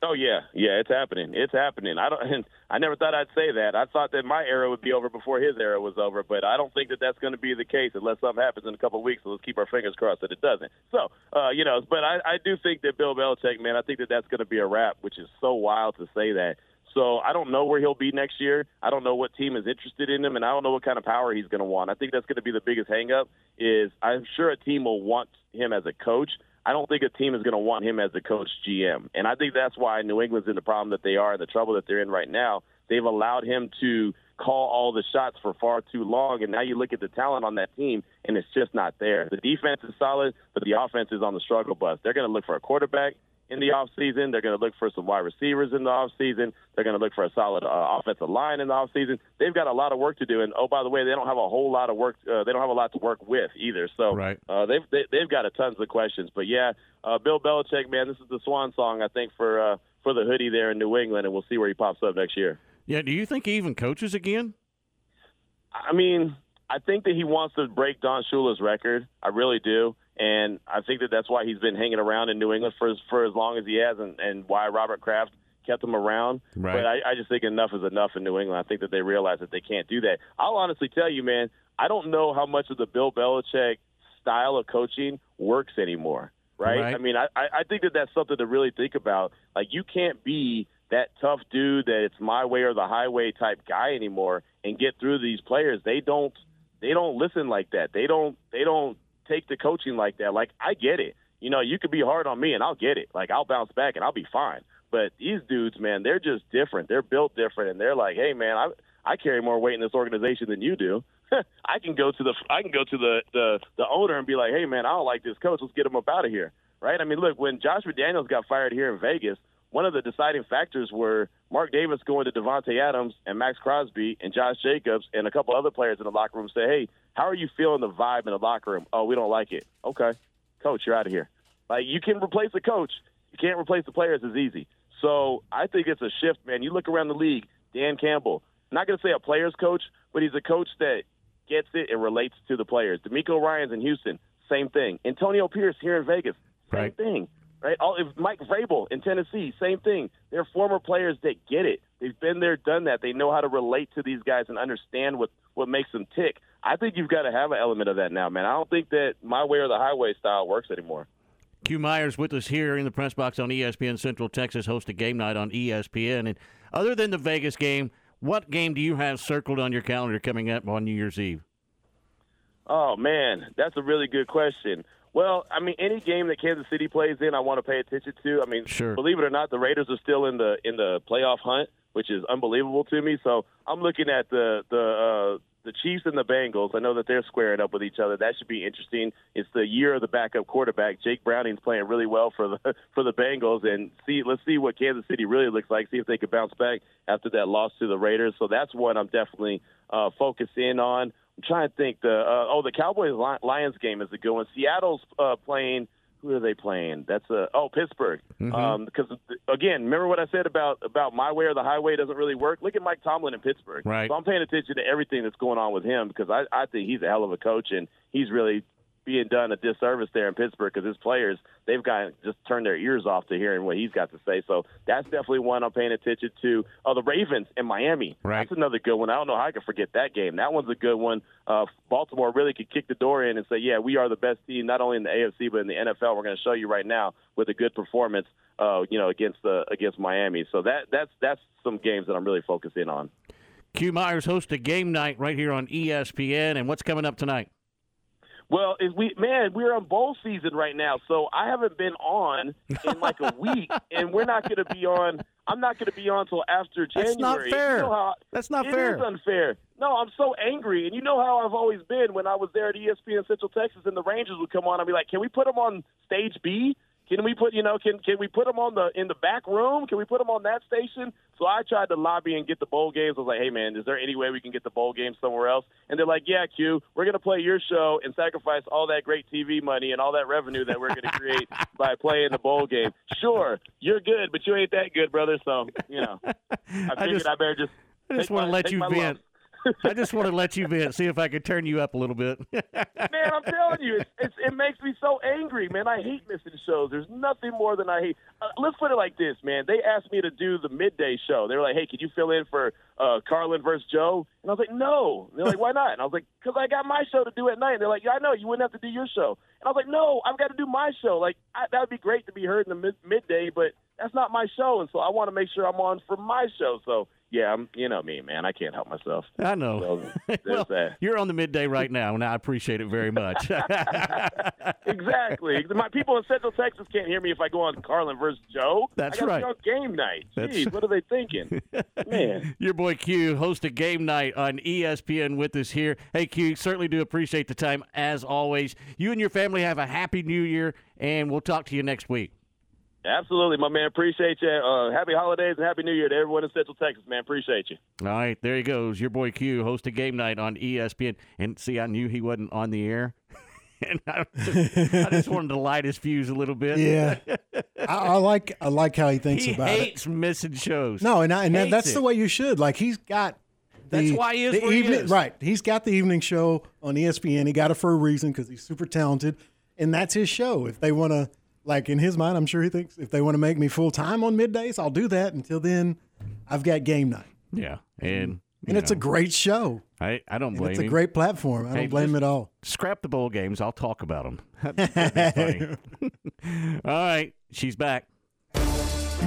Oh yeah, yeah, it's happening. It's happening. I don't. I never thought I'd say that. I thought that my era would be over before his era was over, but I don't think that that's going to be the case unless something happens in a couple of weeks. So let's keep our fingers crossed that it doesn't. So, uh, you know, but I, I do think that Bill Belichick, man, I think that that's going to be a wrap, which is so wild to say that. So I don't know where he'll be next year. I don't know what team is interested in him, and I don't know what kind of power he's going to want. I think that's going to be the biggest hangup. Is I'm sure a team will want him as a coach. I don't think a team is going to want him as a coach GM. And I think that's why New England's in the problem that they are the trouble that they're in right now. They've allowed him to call all the shots for far too long. And now you look at the talent on that team, and it's just not there. The defense is solid, but the offense is on the struggle bus. They're going to look for a quarterback in the offseason. They're going to look for some wide receivers in the offseason. They're going to look for a solid uh, offensive line in the offseason. They've got a lot of work to do. And oh, by the way, they don't have a whole lot of work. Uh, they don't have a lot to work with either. So Right. uh, they've they, they've got a tons of questions. But yeah, uh, Bill Belichick, man, this is the swan song I think for uh, for the hoodie there in New England, and we'll see where he pops up next year. Yeah. Do you think he even coaches again? I mean, I think that he wants to break Don Shula's record. I really do. And I think that that's why he's been hanging around in New England for as, for as long as he has, and, and why Robert Kraft kept him around. Right. But I, I just think enough is enough in New England. I think that they realize that they can't do that. I'll honestly tell you, man, I don't know how much of the Bill Belichick style of coaching works anymore. Right? Right. I mean, I, I I think that that's something to really think about. Like, you can't be that tough dude that it's my way or the highway type guy anymore and get through these players. They don't they don't listen like that. They don't they don't take the coaching like that. Like I get it. You know, you could be hard on me and I'll get it. Like I'll bounce back and I'll be fine. But these dudes, man, they're just different. They're built different and they're like, "Hey man, I I carry more weight in this organization than you do." I can go to the I can go to the, the the owner and be like, "Hey man, I don't like this coach. Let's get him up out of here." Right? I mean, look, when Josh McDaniels got fired here in Vegas, one of the deciding factors were Mark Davis going to Davante Adams and Maxx Crosby and Josh Jacobs and a couple other players in the locker room say, "Hey, how are you feeling the vibe in the locker room?" "Oh, we don't like it." "Okay, coach, you're out of here." Like you can replace a coach, you can't replace the players as easy. So I think it's a shift, man. You look around the league, Dan Campbell, I'm not going to say a player's coach, but he's a coach that gets it and relates to the players. DeMeco Ryans in Houston, same thing. Antonio Pierce here in Vegas, same Right. thing. Right? All, if Mike Vrabel in Tennessee, same thing. They're former players that get it. They've been there, done that. They know how to relate to these guys and understand what what makes them tick. I think you've got to have an element of that now, man. I don't think that my way or the highway style works anymore. Q Myers with us here in the press box on ESPN Central Texas, host of Game Night on ESPN. And other than the Vegas game, what game do you have circled on your calendar coming up on New Year's Eve? Oh man, that's a really good question. Well, I mean, any game that Kansas City plays in, I want to pay attention to. I mean, Sure. believe it or not, the Raiders are still in the in the playoff hunt, which is unbelievable to me. So I'm looking at the the uh, the Chiefs and the Bengals. I know that they're squaring up with each other. That should be interesting. It's the year of the backup quarterback. Jake Browning's playing really well for the for the Bengals, and see let's see what Kansas City really looks like. See if they can bounce back after that loss to the Raiders. So that's one I'm definitely uh, focused in on. I'm trying to think. The uh, oh, the Cowboys Lions game is a good one. Seattle's uh, playing. Who are they playing? That's uh, oh Pittsburgh. Um, because again, remember what I said about about my way or the highway doesn't really work. Look at Mike Tomlin in Pittsburgh. Right. So I'm paying attention to everything that's going on with him because I I think he's a hell of a coach and he's really being done a disservice there in Pittsburgh because his players they've got just turned their ears off to hearing what he's got to say. So that's definitely one I'm paying attention to. Oh, the Ravens in Miami. Right. That's another good one. I don't know how I could forget that game. That one's a good one. Uh, Baltimore really could kick the door in and say, yeah, we are the best team not only in the AFC but in the NFL. We're going to show you right now with a good performance. Uh, you know, against the against Miami. So that that's that's some games that I'm really focusing on. Q Myers host a Game Night right here on ESPN. And what's coming up tonight? Well, if we man, we're on bowl season right now, so I haven't been on in like a week, and we're not going to be on. I'm not going to be on till after January. That's not fair. You know how, That's not it fair. It is unfair. No, I'm so angry, and you know how I've always been when I was there at ESPN Central Texas, and the Rangers would come on. I'd be like, "Can we put them on stage B? Can we put you know can can we put them on the in the back room? Can we put them on that station?" So I tried to lobby and get the bowl games. I was like, "Hey man, is there any way we can get the bowl games somewhere else?" And they're like, "Yeah, Q, we're going to play your show and sacrifice all that great TV money and all that revenue that we're going to create by playing the bowl game." Sure, you're good, but you ain't that good, brother. So you know, I figured just- I, better just. I just want to let you vent. I just want to let you vent. See if I can turn you up a little bit. man, I'm telling you, it's, it's, it makes me so angry, man. I hate missing shows. There's nothing more than I hate. Uh, let's put it like this, man. They asked me to do the midday show. They were like, "Hey, could you fill in for uh, Carlin versus Joe?" And I was like, "No." And they're like, "Why not?" And I was like, "Cause I got my show to do at night." And they're like, "Yeah, I know. You wouldn't have to do your show." And I was like, "No, I've got to do my show. Like I, that would be great to be heard in the mid- midday, but that's not my show. And so I want to make sure I'm on for my show. So." Yeah, I'm. You know me, man. I can't help myself. I know. So, well, that. you're on the midday right now, and I appreciate it very much. exactly. My people in Central Texas can't hear me if I go on Carlin versus Joe. That's right. Game night. That's- Jeez, what are they thinking? Man. Your boy Q host a game night on ESPN with us here. Hey Q, certainly do appreciate the time as always. You and your family have a happy new year, and we'll talk to you next week. Absolutely, my man. Appreciate you. Uh, happy holidays and happy New Year to everyone in Central Texas, man. Appreciate you. All right, there he goes. Your boy Q host a game night on ESPN. And see, I knew he wasn't on the air. and I just, I just wanted to light his fuse a little bit. Yeah, I, I like I like how he thinks about it. he about hates missing shows. it. No, and, I, and Hates that's it. the way you should. Like he's got. The, That's why he is the where he evening, is. Right, he's got the evening show on ESPN. He got it for a reason because he's super talented, and that's his show. If they want to, like in his mind, I'm sure he thinks if they want to make me full time on middays, I'll do that. Until then, I've got game night, Yeah, and and it's a great show. I I don't And blame it's a great platform. I don't blame him just at all. Scrap the bowl games. I'll talk about them. That'd be funny. all right, she's back.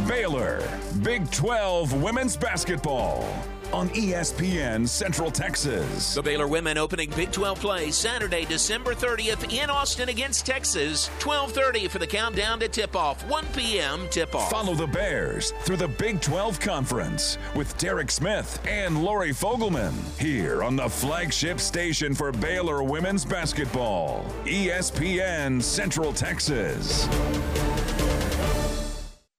Baylor, Big 12 women's basketball on ESPN Central Texas. The Baylor women opening Big 12 play Saturday, December 30th in Austin against Texas. 12:30 for the countdown to tip-off. 1 p.m. tip-off. Follow the Bears through the Big 12 Conference with Derek Smith and Lori Fogleman here on the flagship station for Baylor women's basketball, ESPN Central Texas.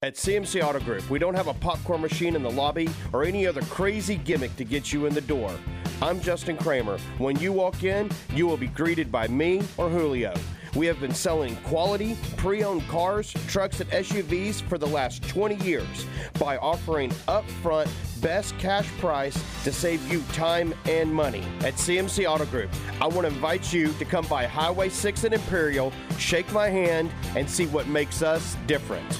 At CMC Auto Group, we don't have a popcorn machine in the lobby or any other crazy gimmick to get you in the door. I'm Justin Kramer. When you walk in, you will be greeted by me or Julio. We have been selling quality, pre owned cars, trucks, and SUVs for the last 20 years by offering upfront best cash price to save you time and money. At CMC Auto Group, I want to invite you to come by Highway 6 and Imperial, shake my hand, and see what makes us different.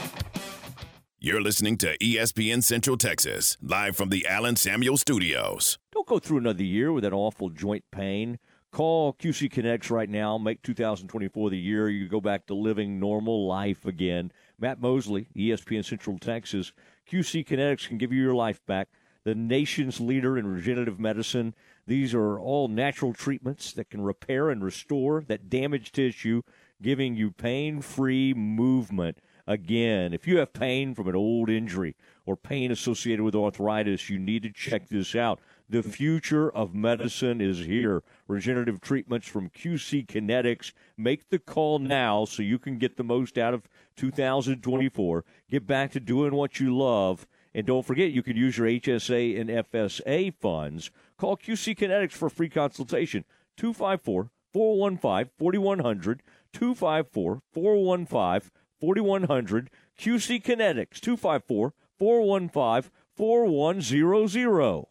You're listening to ESPN Central Texas, live from the Allen Samuels Studios. Don't go through another year with that awful joint pain. Call QC Kinetix right now. Make 2024 the year you go back to living normal life again. Matt Mosley, ESPN Central Texas. QC Kinetix can give you your life back. The nation's leader in regenerative medicine. These are all natural treatments that can repair and restore that damaged tissue, giving you pain free movement again. If you have pain from an old injury or pain associated with arthritis, you need to check this out. The future of medicine is here. Regenerative treatments from QC Kinetix. Make the call now so you can get the most out of 2024. Get back to doing what you love. And don't forget, you can use your HSA and FSA funds. Call QC Kinetix for free consultation. 254 415 4100. 254 415 4100. QC Kinetix. 254 415 4100.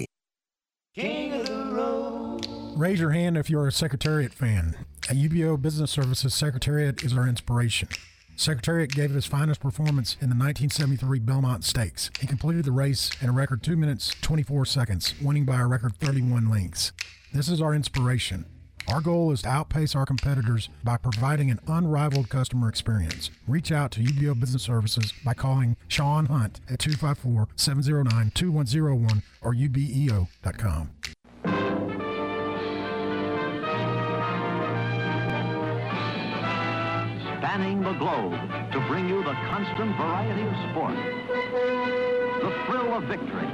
King of the Road. Raise your hand if you're a Secretariat fan. At UBEO Business Services, Secretariat is our inspiration. Secretariat gave his finest performance in the 1973 Belmont Stakes. He completed the race in a record 2 minutes 24 seconds, winning by a record 31 lengths. This is our inspiration. Our goal is to outpace our competitors by providing an unrivaled customer experience. Reach out to UBEO Business Services by calling Sean Hunt at 254 709 2101 or ubeo.com. Spanning the globe to bring you the constant variety of sport, the thrill of victory,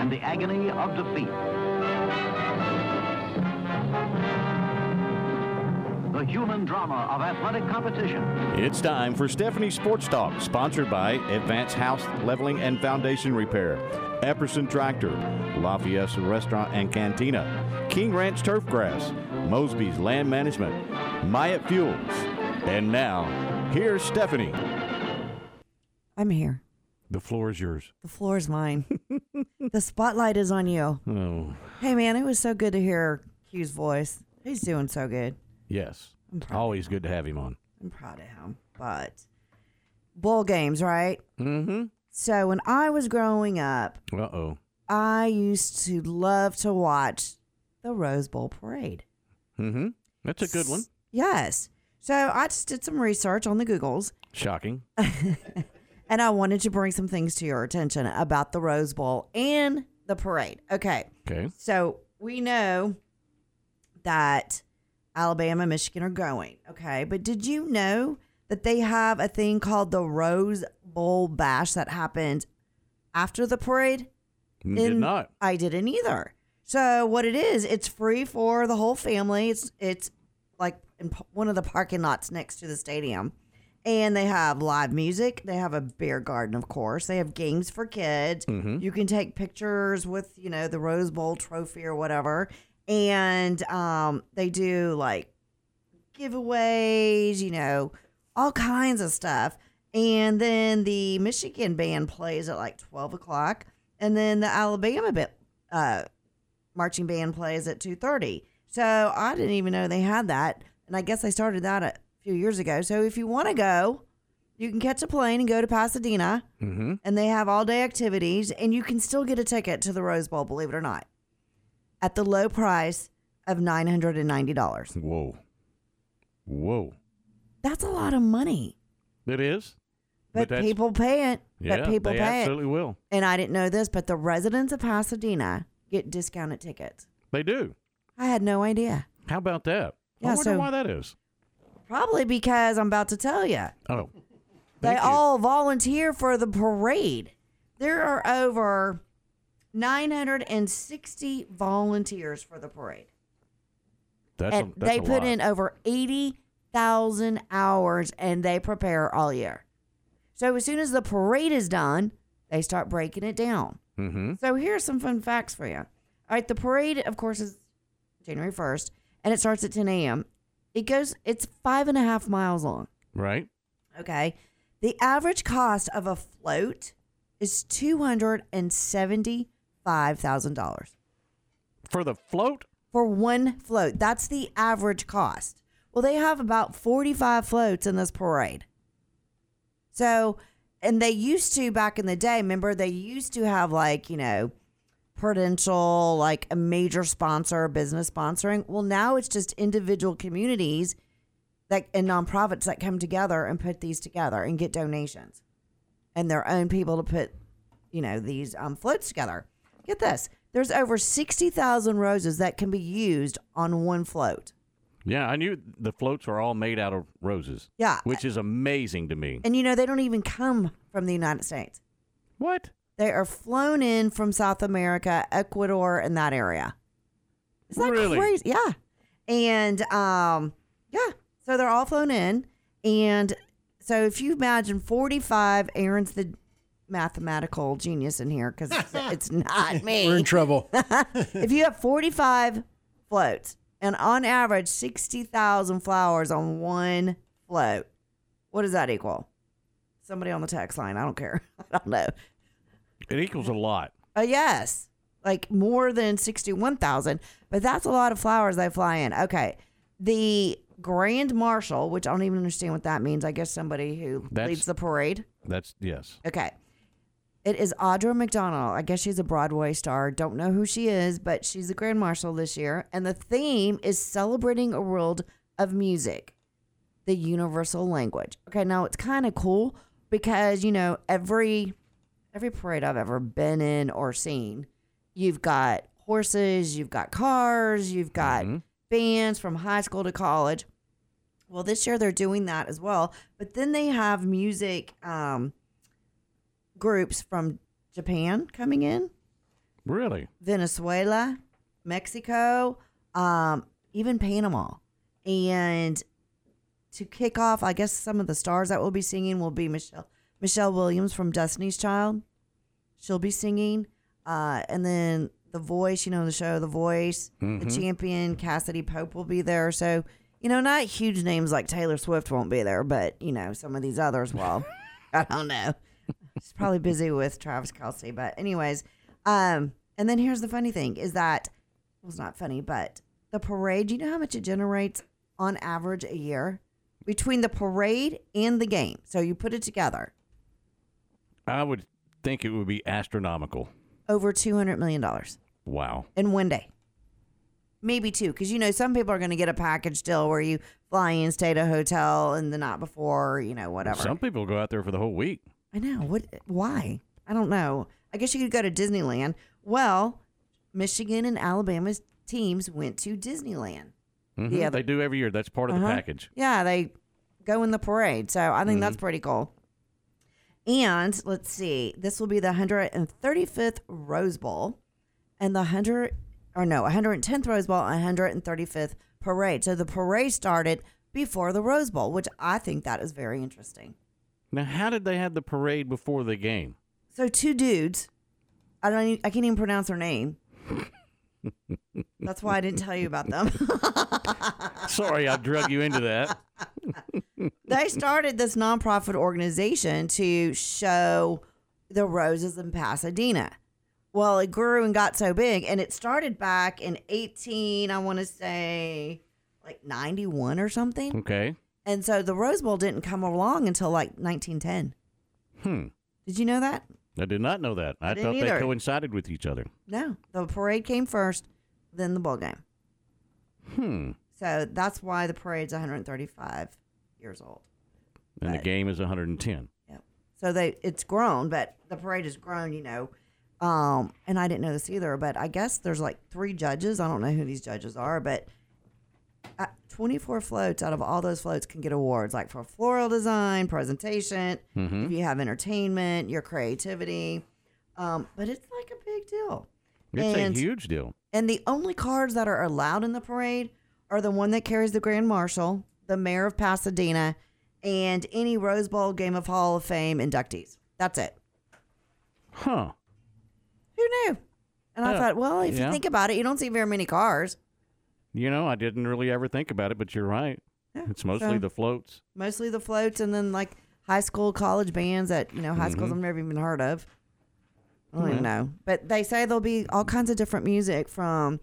and the agony of defeat. The human drama of athletic competition. It's time for Stephanie Sports Talk, sponsored by Advanced House Leveling and Foundation Repair, Epperson Tractor, Lafayette Restaurant and Cantina, King Ranch Turfgrass, Mosby's Land Management, Myatt Fuels. And now, here's Stephanie. I'm here. The floor is yours. The floor is mine. the spotlight is on you. Oh, Hey, man, it was so good to hear Q's voice. He's doing so good. Yes. Always good to have him on. I'm proud of him. But bowl games, right? Mm-hmm. So when I was growing up, Uh oh. I used to love to watch the Rose Bowl parade. Mm-hmm. That's a good one. Yes. So I just did some research on the Googles Shocking. and I wanted to bring some things to your attention about the Rose Bowl and the parade. Okay. Okay. So we know that Alabama, Michigan are going. Okay. But did you know that they have a thing called the Rose Bowl Bash that happens after the parade? Did not. I didn't either. So what it is, it's free for the whole family. It's it's like in one of the parking lots next to the stadium. And they have live music. They have a beer garden, of course. They have games for kids. Mhm. You can take pictures with, you know, the Rose Bowl trophy or whatever. And um, they do like giveaways, you know, all kinds of stuff. And then the Michigan band plays at like 12 o'clock. And then the Alabama ba- uh, marching band plays at 2.30. So I didn't even know they had that. And I guess they started that a few years ago. So if you want to go, you can catch a plane and go to Pasadena. Mm-hmm. And they have all day activities. And you can still get a ticket to the Rose Bowl, believe it or not, at the low price of $990. Whoa. Whoa. That's a lot of money. It is. But, that's- people pay it. Yeah, but people they pay absolutely it. will. And I didn't know this, but the residents of Pasadena get discounted tickets. They do. I had no idea. How about that? I Yeah, wonder so- why that is. Probably because I'm about to tell you. Oh. They you. all volunteer for the parade. There are over 960 volunteers for the parade. That's a, that's they put lot. in over 80,000 hours and they prepare all year. So as soon as the parade is done, they start breaking it down. Mm-hmm. So here's some fun facts for you. All right, the parade, of course, is January 1st, and it starts at 10 a.m. It goes, it's five and a half miles long. Right. Okay. The average cost of a float is $275,000 For the float? for one float. That's the average cost. Well, they have about 45 floats in this parade. So, and they used to back in the day, remember, they used to have like, you know, Prudential, like a major sponsor, business sponsoring. Well, now it's just individual communities that and nonprofits that come together and put these together and get donations and their own people to put, you know, these um, floats together. Get this. There's over 60,000 roses that can be used on one float. Yeah, I knew the floats are all made out of roses. Yeah. Which is amazing to me. And you know, they don't even come from the United States. What? They are flown in from South America, Ecuador, and that area. Is that Really? crazy? Yeah. And um, yeah. So they're all flown in. And so if you imagine 45, Aaron's the mathematical genius in here because it's, it's not me. We're in trouble. if you have 45 floats and on average 60,000 flowers on one float, what does that equal? Somebody on the text line. I don't care. I don't know. It equals a lot. Uh, yes, like more than 61,000, but that's a lot of flowers they fly in. Okay. The Grand Marshal, which I don't even understand what that means. I guess somebody who That's- leads the parade. That's yes. Okay. It is Audra McDonald. I guess she's a Broadway star. Don't know who she is, but she's the Grand Marshal this year. And the theme is celebrating a world of music, the universal language. Okay, now it's kind of cool because, you know, every every parade I've ever been in or seen, you've got horses, you've got cars, you've got bands from high school to college. Well, this year they're doing that as well, but then they have music um, groups from Japan coming in, Really? Venezuela, Mexico, um, even Panama. And to kick off, I guess some of the stars that will be singing will be Michelle Michelle Williams from Destiny's Child. She'll be singing. Uh, and then The Voice, you know, the show The Voice, the Mhm. champion Cassadee Pope will be there. So, you know, not huge names like Taylor Swift won't be there, but, you know, some of these others will. I don't know. She's probably busy with Travis Kelce. But, anyways, um, and then here's the funny thing is that, well, it's not funny, but the parade, you know how much it generates on average a year between the parade and the game? So you put it together, I would think it would be astronomical. over $200 million Wow. in one day. Maybe two, because you know some people are going to get a package deal where you fly in, stay at a hotel, and the night before, you know, whatever. Some people go out there for the whole week. I know. What? Why? I don't know. I guess you could go to Disneyland. Well, Michigan and Alabama's teams went to Disneyland. Mhm. Yeah, they do every year. That's part of the Uh-huh. package. Yeah, they go in the parade. So I think that's pretty cool. And let's see, this will be the 135th Rose Bowl and the 100 or no, 110th Rose Bowl 135th parade. So the parade started before the Rose Bowl, which I think that is very interesting. Now, how did they have the parade before the game? So two dudes, I don't, I can't even pronounce their name. That's why I didn't tell you about them. Sorry, I drug you into that. they started this nonprofit organization to show the roses in Pasadena. Well, it grew and got so big, and it started back in 18, I want to say like 91 or something. Okay. And so the Rose Bowl didn't come along until like 1910. Hmm. Did you know that? I did not know that. I, I thought they coincided with each other. No, the parade came first, then the bowl game. Hmm. So that's why the parade's 135 years old. And the game is 110. So they it's grown, but the parade has grown, you know. Um, and I didn't know this either, but I guess there's like three judges. I don't know who these judges are, but uh, 24 floats out of all those floats can get awards, like for floral design, presentation, Mhm. if you have entertainment, your creativity. Um, but it's like a big deal. It's And- a huge deal. And the only cars that are allowed in the parade are the one that carries the Grand Marshal, the mayor of Pasadena, and any Rose Bowl Game of Hall of Fame inductees. That's it. Huh. Who knew? And I thought, well, if Yeah. you think about it, you don't see very many cars. You know, I didn't really ever think about it, but you're right. it's mostly so- the floats. Mostly the floats and then like high school, college bands that, you know, high schools Mhm. I've never even heard of. I don't even know. But they say there'll be all kinds of different music from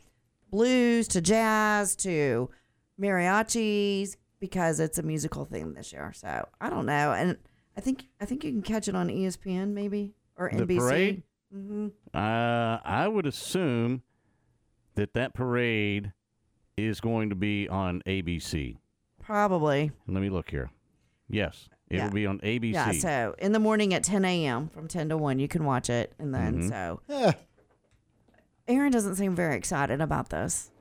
blues to jazz to mariachis because it's a musical theme this year. So I don't know. And I think I think you can catch it on ESPN maybe or The NBC. parade? hmm Uh, I would assume that that parade is going to be on ABC. Probably. Let me look here. Yes, it Yeah. will be on ABC. Yeah, so in the morning at 10 a.m. from 10 to 1, you can watch it. And then, Mhm. so. Aaron doesn't seem very excited about this.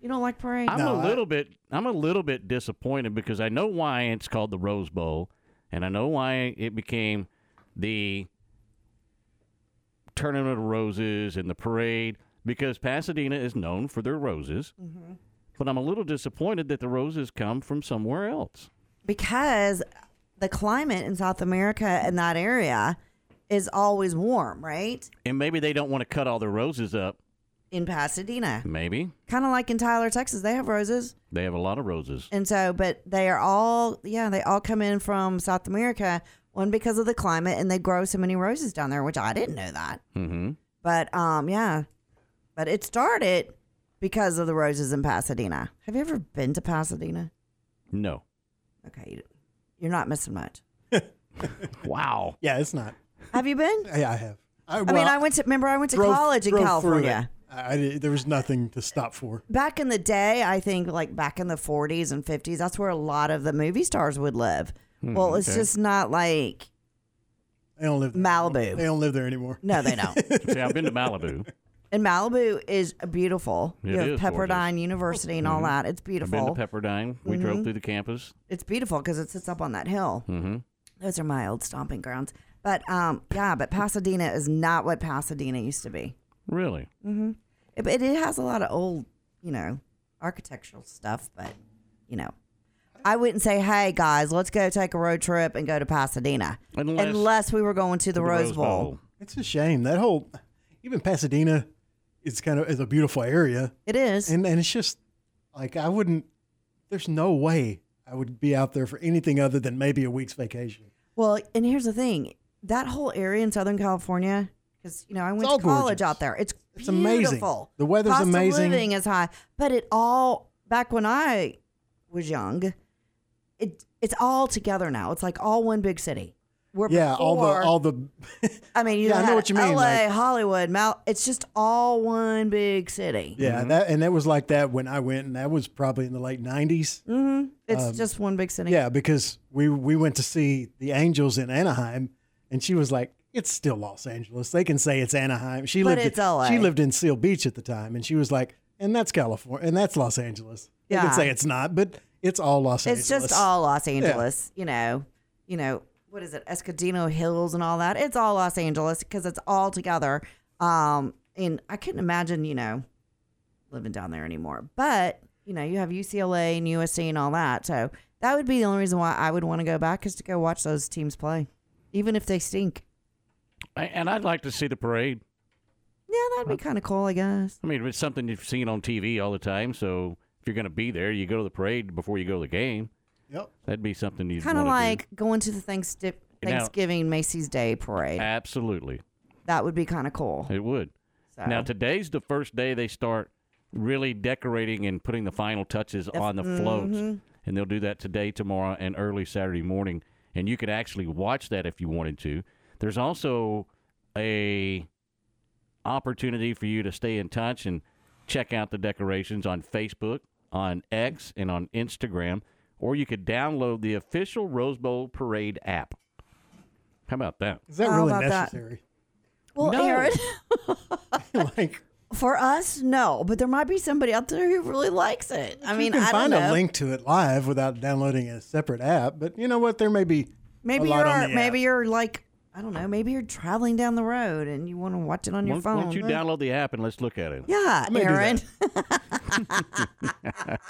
You don't like parade? I'm a little bit I'm a little bit disappointed because I know why it's called the Rose Bowl and I know why it became the Tournament of Roses and the parade because Pasadena is known for their roses. But I'm a little disappointed that the roses come from somewhere else. Because the climate in South America and that area is always warm, right? And maybe they don't want to cut all their roses up. In Pasadena. Maybe. Kind of like in Tyler, Texas, they have roses. They have a lot of roses. And so, but they are all, yeah, they all come in from South America, one because of the climate, and they grow so many roses down there, which I didn't know that. Mm-hmm. But um, yeah, but it started because of the roses in Pasadena. Have you ever been to Pasadena? No. Okay, you- you're not missing much. Wow. Yeah, it's not. Have you been? Yeah, I have. I, I mean, I went to remember I went to drove- college in California. it. I, I- there was nothing to stop for. Back in the day, I think like back in the 40s and 50s, that's where a lot of the movie stars would live. Hmm, well, it's okay. just not like They don't live there Malibu. They don't live there anymore. No, they don't. See, I've been to Malibu. And Malibu is beautiful. It you have is Pepperdine University and all Mhm. that. It's beautiful. I've been beautiful. to Pepperdine. We drove Mhm. through the campus. It's beautiful because it sits up on that hill. Mm-hmm. Those are my old stomping grounds. But um, yeah, but Pasadena is not what Pasadena used to be. Really? Mm-hmm. It, it, it has a lot of old, you know, architectural stuff, but you know, I wouldn't say, "Hey guys, let's go take a road trip and go to Pasadena," Unless- we were going to the, Rose, Bowl. It's a shame that whole, even Pasadena, is kind of is a beautiful area. It is, and and it's just like I wouldn't. There's no way I would be out there for anything other than maybe a week's vacation. Well, and here's the thing: that whole area in Southern California, because you know I went to college gorgeous. out there. It's It's amazing. The weather's Cost amazing. Of living is high, but it all back when I was young, it it's all together now. It's like all one big city. Yeah, all the all the. I mean, you Yeah, I know what you mean, LA, like- Hollywood, Mal. It's just all one big city. Yeah, that and that was like that when I went, and that was probably in the late '90s. hmm It's Um, just one big city. Yeah, because we we went to see the Angels in Anaheim, and she was like, "It's still Los Angeles. They can say it's Anaheim." She But lived it's in, LA. She lived in Seal Beach at the time, and she was like, "And that's California, and that's Los Angeles." They Yeah. can say it's not, but it's all Los It's Angeles. It's just all Los Yeah. Angeles, you know. You know what is it, Escudino Hills and all that? It's all Los Angeles because it's all together. Um, and I couldn't imagine, you know, living down there anymore. But you know, you have UCLA and USC and all that, so that would be the only reason why I would want to go back is to go watch those teams play, even if they stink. And I'd like to see the parade. Yeah, that'd be kind of cool, I guess. I mean, it's something you've seen on TV all the time. So if you're going to be there, you go to the parade before you go to the game. Yep. That'd be something you'd Kind of wanna do. like going to the Thanksgiving Thanksgiving Macy's Day parade. Absolutely. That would be kind of cool. It would. So- Now today's the first day they start really decorating and putting the final touches on the floats, mhm. and they'll do that today, tomorrow, and early Saturday morning. And you could actually watch that if you wanted to. There's also a opportunity for you to stay in touch and check out the decorations on Facebook, on X, and on Instagram, or you could download the official Rose Bowl Parade app. How about that? Is that How really about that? necessary? Well, No. Aaron, like for us, no, but there might be somebody out there who really likes it. I mean, you can I find don't know. a link to it live without downloading a separate app. But you know what? There may be Maybe a you're on the maybe app. you're like I don't know. Maybe you're traveling down the road and you want to watch it on your Why, phone. why don't you download the app and let's look at it? Yeah, I may do Aaron.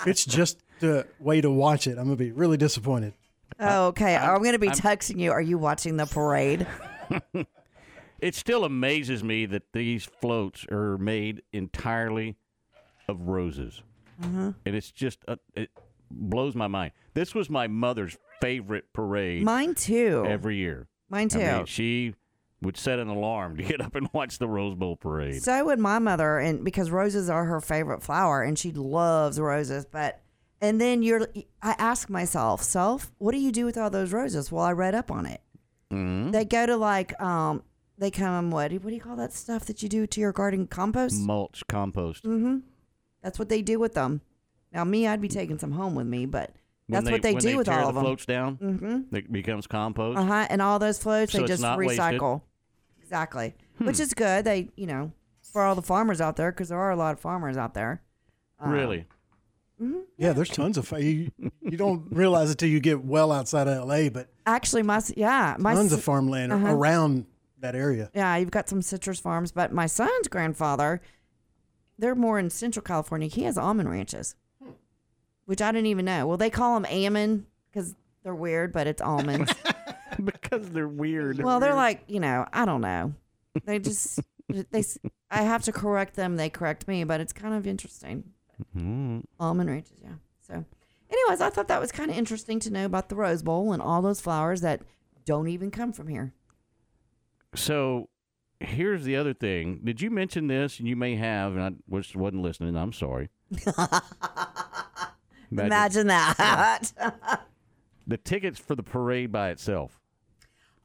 It's just the way to watch it. I'm gonna be really disappointed. Oh, okay, I'm, going to be I'm- texting you. Are you watching the parade? It still amazes me that these floats are made entirely of roses. Mhm. And it's just, uh, it blows my mind. This was my mother's favorite parade. Mine too. Every year. Mine I mean, too. she would set an alarm to get up and watch the Rose Bowl parade. So would my mother, and because roses are her favorite flower, and she loves roses. But and then you're, I ask myself, self, what do you do with all those roses? Well, I read up on it. Mhm. They go to like, um, they come what? do- What do you call that stuff that you do to your garden? Compost. Mulch, compost. Mm-hmm. That's what they do with them. Now, me, I'd be taking some home with me, but When that's what they when do with tear all the of them. floats down, Mm-hmm. it becomes compost. Uh huh. And all those floats, So they just not wasted. recycle. Exactly. Which Hmm. is good. They, you know, for all the farmers out there, because there are a lot of farmers out there. Um, really? Yeah, there's tons of you. You don't realize it till you get well outside of LA, but Actually, my yeah, my tons s- of farmland uh-huh. around that area. Yeah, you've got some citrus farms, but my son's grandfather, they're more in Central California. He has almond ranches, which I didn't even know. Well, they call them almond because they're weird, but it's almonds. because they're weird. well, they're like you know, I don't know. They just they. I have to correct them. They correct me, but it's kind of interesting. Mm. Almond ranches, yeah. So, anyways, I thought that was kind of interesting to know about the Rose Bowl and all those flowers that don't even come from here. So here's the other thing. Did you mention this? And you may have, and I was, wasn't listening. I'm sorry. Imagine that. The tickets for the parade by itself.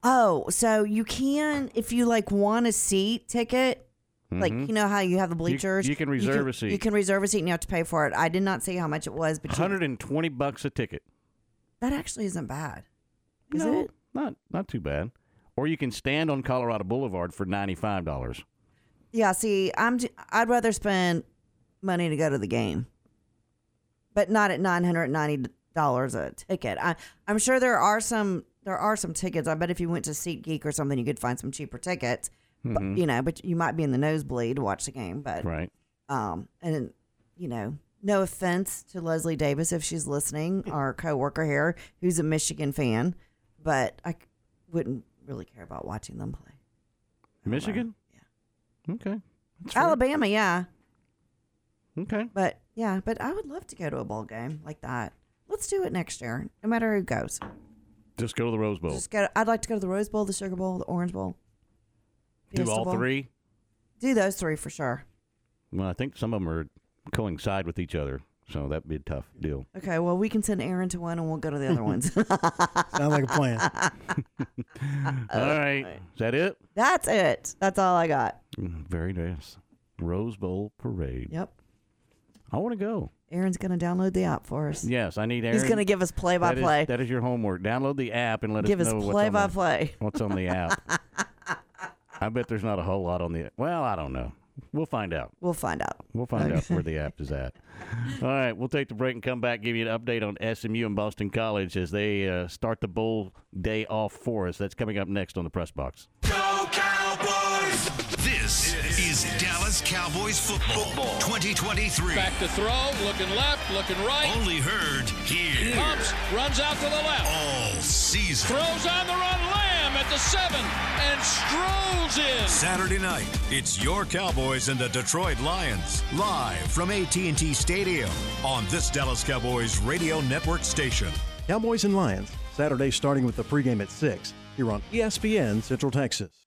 oh, so you can if you like want a seat ticket. Like Mhm. you know how you have the bleachers. you can reserve a seat. You can reserve a seat and you have to pay for it. I did not see how much it was, but you, 120 bucks a ticket. that actually isn't bad. Is no, it? not not too bad. Or you can stand on Colorado Boulevard for ninety-five dollars. Yeah. See, I'm. I'd rather spend money to go to the game, but not at nine hundred ninety dollars a ticket. I, I'm sure there are some. There are some tickets. I bet if you went to SeatGeek or something, you could find some cheaper tickets. But, Mhm. you know, but you might be in the nosebleed to watch the game. But Right. Um, and you know, no offense to Leslie Davis if she's listening, our coworker here, who's a Michigan fan, but I wouldn't really care about watching them play. Michigan. Yeah. Okay. That's. Alabama, yeah. Okay. But yeah, but I would love to go to a bowl game like that. Let's do it next year, no matter who goes. Just go to the Rose Bowl. Just go. I'd like to go to the Rose Bowl, the Sugar Bowl, the Orange Bowl. Do all Bowl. three. Do those three for sure. Well, I think some of them are coincide with each other, so that'd be a tough deal. Okay, well we can send Aaron to one, and we'll go to the other ones. Sounds like a plan. all right. Is that it? That's it. That's all I got. Mm, Very nice. Rose Bowl parade. Yep. I want to go. Aaron's gonna download the app for us. Yes, I need Aaron. He's gonna give us play by That is- play. That is your homework. Download the app and let Give us us know what's play on by the- play. What's on the app? I bet there's not a whole lot on the. Well, I don't know. We'll find out. We'll find out. We'll find out where the app is at. All right, we'll take the break and come back, give you an update on SMU and Boston College as they uh, start the bowl day off for us. That's coming up next on the press box. Dallas Cowboys football 2023. Back to throw, looking left, looking right. Only heard here. Pumps, runs out to the left. All season. Throws on the run, Lamb at the seven, and strolls in. Saturday night, it's your Cowboys and the Detroit Lions live from AT&T Stadium on this Dallas Cowboys radio network station. Cowboys and Lions, Saturday starting with the pregame at 6 here on ESPN Central Texas.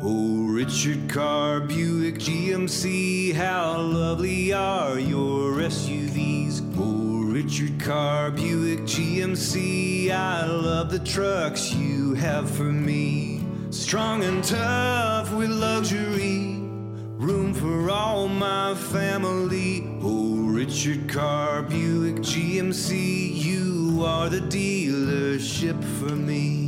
Oh, Richard Carr, Buick GMC, how lovely are your SUVs. Oh, Richard Carr, Buick GMC, I love the trucks you have for me. Strong and tough with luxury, room for all my family. Oh, Richard Carr, Buick GMC, you are the dealership for me.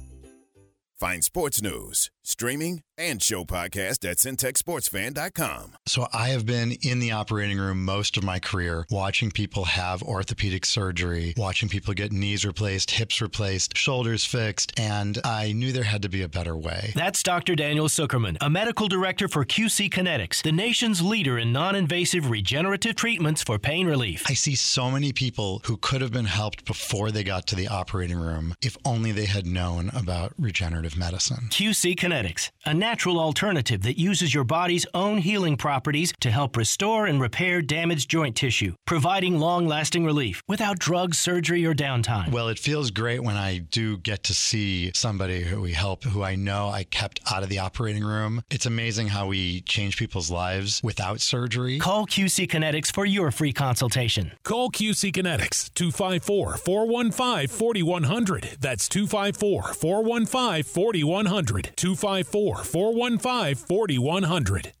Find sports news, streaming, and show podcast at syntechsportsfan.com. So I have been in the operating room most of my career, watching people have orthopedic surgery, watching people get knees replaced, hips replaced, shoulders fixed, and I knew there had to be a better way. That's Dr. Daniel Zuckerman, a medical director for QC Kinetix, the nation's leader in non invasive regenerative treatments for pain relief. I see so many people who could have been helped before they got to the operating room if only they had known about regenerative medicine. QC Kinetix, a natural alternative that uses your body's own healing properties to help restore and repair damaged joint tissue, providing long lasting relief without drugs, surgery, or downtime. Well, it feels great when I do get to see somebody who we help, who I know I kept out of the operating room. It's amazing how we change people's lives without surgery. Call QC Kinetix for your free consultation. Call QC Kinetix 254 415 4100. That's 254 415 4100. 254 415 4100.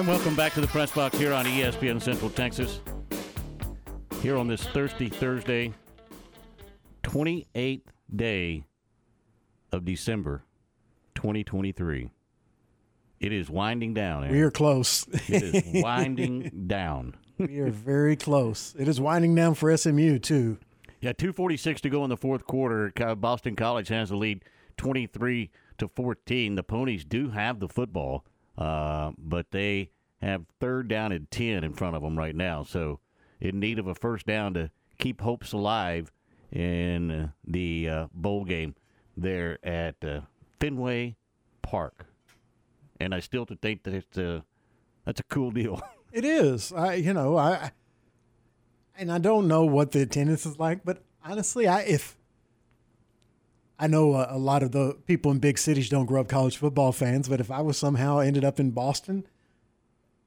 And welcome back to the press box here on ESPN Central Texas. Here on this thirsty Thursday, 28th day of December 2023. It is winding down. Aaron. We are close. It is winding down. we are very close. It is winding down for SMU too. Yeah, 246 to go in the fourth quarter. Boston College has the lead 23 to 14. The Ponies do have the football, uh, but they have third down and 10 in front of them right now. So, in need of a first down to keep hopes alive in the uh, bowl game there at uh, Fenway Park. And I still think that it's a, that's a cool deal. It is. I you know, I and I don't know what the attendance is like, but honestly, I if I know a, a lot of the people in big cities don't grow up college football fans, but if I was somehow ended up in Boston,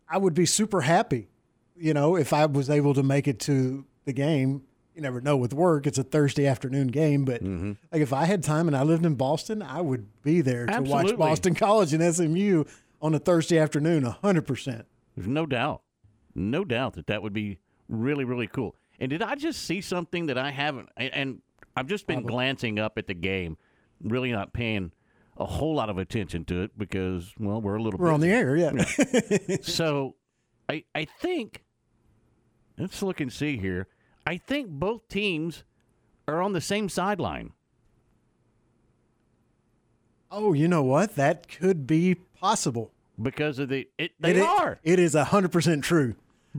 I would be super happy. You know, if I was able to make it to the game, you never know with work. It's a Thursday afternoon game, but Mm-hmm. like if I had time and I lived in Boston, I would be there to Absolutely. watch Boston College and SMU on a Thursday afternoon, hundred percent. There's no doubt, no doubt that that would be really, really cool. And did I just see something that I haven't? And, and I've just been glancing up at the game, really not paying a whole lot of attention to it because, well, we're a little. Bit We're on the air, yeah. so, I I think let's look and see here. I think both teams are on the same sideline. Oh, you know what? That could be possible. because of the it, they It are. It is hundred percent true.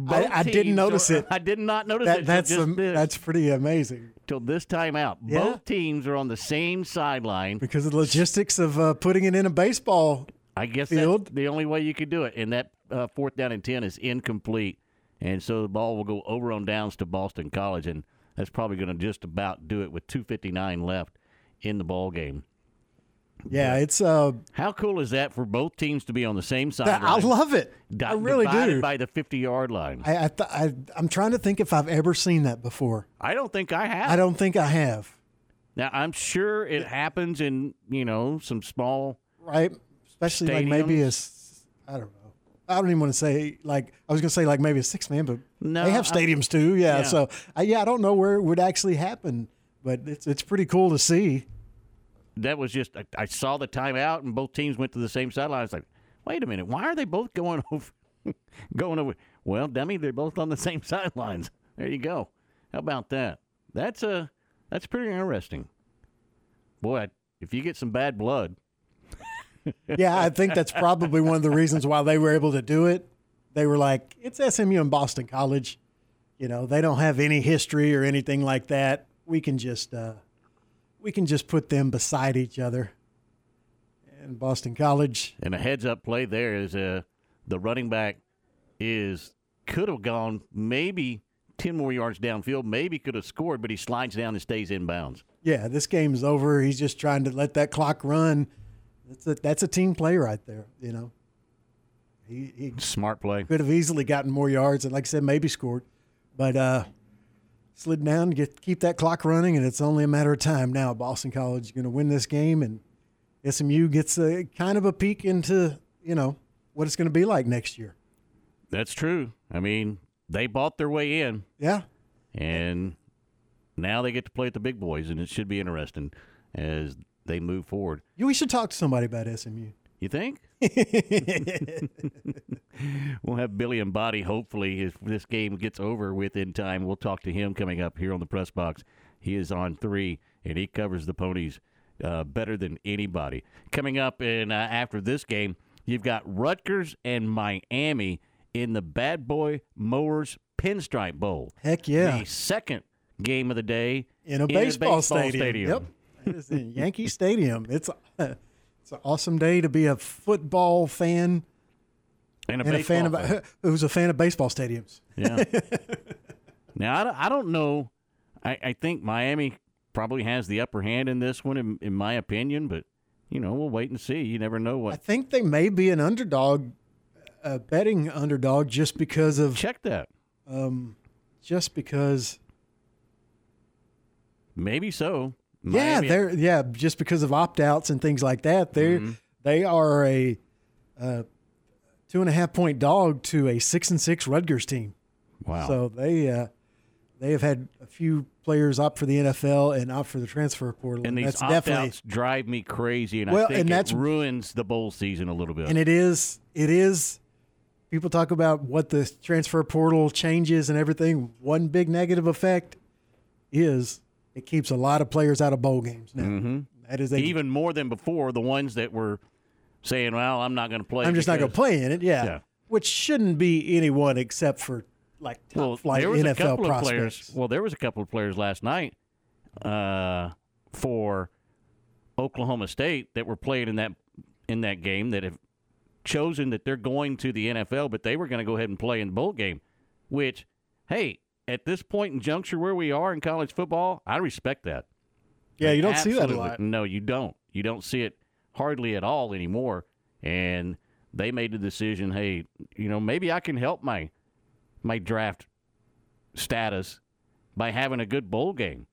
I, I didn't notice are- it. I did not notice That, it. that's am- that's pretty amazing till this time out. Yeah. Both teams are on the same sideline. because of the logistics of uh, putting it in a baseball. I guess field. the only way you could do it. And that uh, fourth down and ten is incomplete, and so the ball will go over on downs to Boston College, and that's probably going to just about do it with two fifty nine left in the ball game. Yeah, it's uh, How cool is that for both teams to be on the same that. I love it. di- I really do. By the fifty yard line. I, I, th- I I'm trying to think if I've ever seen that before. I don't think I have. I don't think I have. Now I'm sure it happens in you know some small Right, especially like maybe a I don't know. I don't even want to say like I was gonna say like maybe a six man, but No, they have I- stadiums too. Yeah, yeah. so I, yeah, I don't know where it would actually happen, but it's it's pretty cool to see. that was just I, I saw the timeout and both teams went to the same sideline. I was like, wait a minute, why are they both going over? going over? Well, dummy, they're both on the same sidelines. There you go. How about that? That's a that's pretty interesting. Boy, if you get some bad blood, yeah, I think that's probably one of the reasons why they were able to do it. They were like, it's SMU and Boston College. You know, they don't have any history or anything like that. We can just uh, we can just put them beside each other. And Boston College, and a heads up play there is uh, the running back is could have gone maybe ten more yards downfield, maybe could have scored, but he slides down and stays in bounds. yeah, this game's over. He's just trying to let that clock run. That's a, that's a team play right there. You know, he, he Smart play. could have easily gotten more yards and, like I said, maybe scored, but uh, slid down to get keep that clock running, and it's only a matter of time now. Boston College is going to win this game, and SMU gets a kind of a peek into you know what it's going to be like next year. That's true. I mean, they bought their way in. Yeah. And now they get to play at the big boys, and it should be interesting as they move forward. We should talk to somebody about SMU. You think? we'll have Billy Embody. Hopefully, if this game gets over with in time, we'll talk to him coming up here on the press box. He is on three, and he covers the ponies uh, better than anybody. Coming up, and uh, after this game, You've got Rutgers and Miami in the Bad Boy Mowers Pinstripe Bowl. Heck yeah. The second game of the day in a baseball, stadium. Yep. It is in Yankee Stadium. It's a, it's an awesome day to be a football fan and a, and a fan of who's a fan of baseball stadiums. Yeah. now I don't, I don't know. I, I think Miami probably has the upper hand in this one, in, in my opinion. But you know, we'll wait and see. You never know what. I think they may be an underdog, a betting underdog, just because of check that. Um, just because. Maybe so. Yeah, they're yeah, just because of opt outs and things like that. They Mhm. they are a uh, two and a half point dog to a six and six Rutgers team. Wow. So they uh, they have had a few players opt for the NFL and opt for the transfer portal. and these that's opt definitely outs drive me crazy, and Well, I think and that's- it ruins the bowl season a little bit. and it is it is. People talk about what the transfer portal changes and everything. One big negative effect is it keeps a lot of players out of bowl games now. hmm That is a even more than before. The ones that were saying, "Well, I'm not going to play." I'm just not going to play in it. Yeah. Yeah. Which shouldn't be anyone except for like top Well, flight there was a NFL couple prospects. of players. Well, there was a couple of players last night uh, for Oklahoma State that were playing in that in that game that have chosen that they're going to the NFL, but they were going to go ahead and play in the bowl game. Which, hey, at this point in juncture where we are in college football, I respect that. Yeah, you don't see that a lot. No, you don't. You don't see it hardly at all anymore. And they made the decision, hey, you know, maybe I can help my my draft status by having a good bowl game.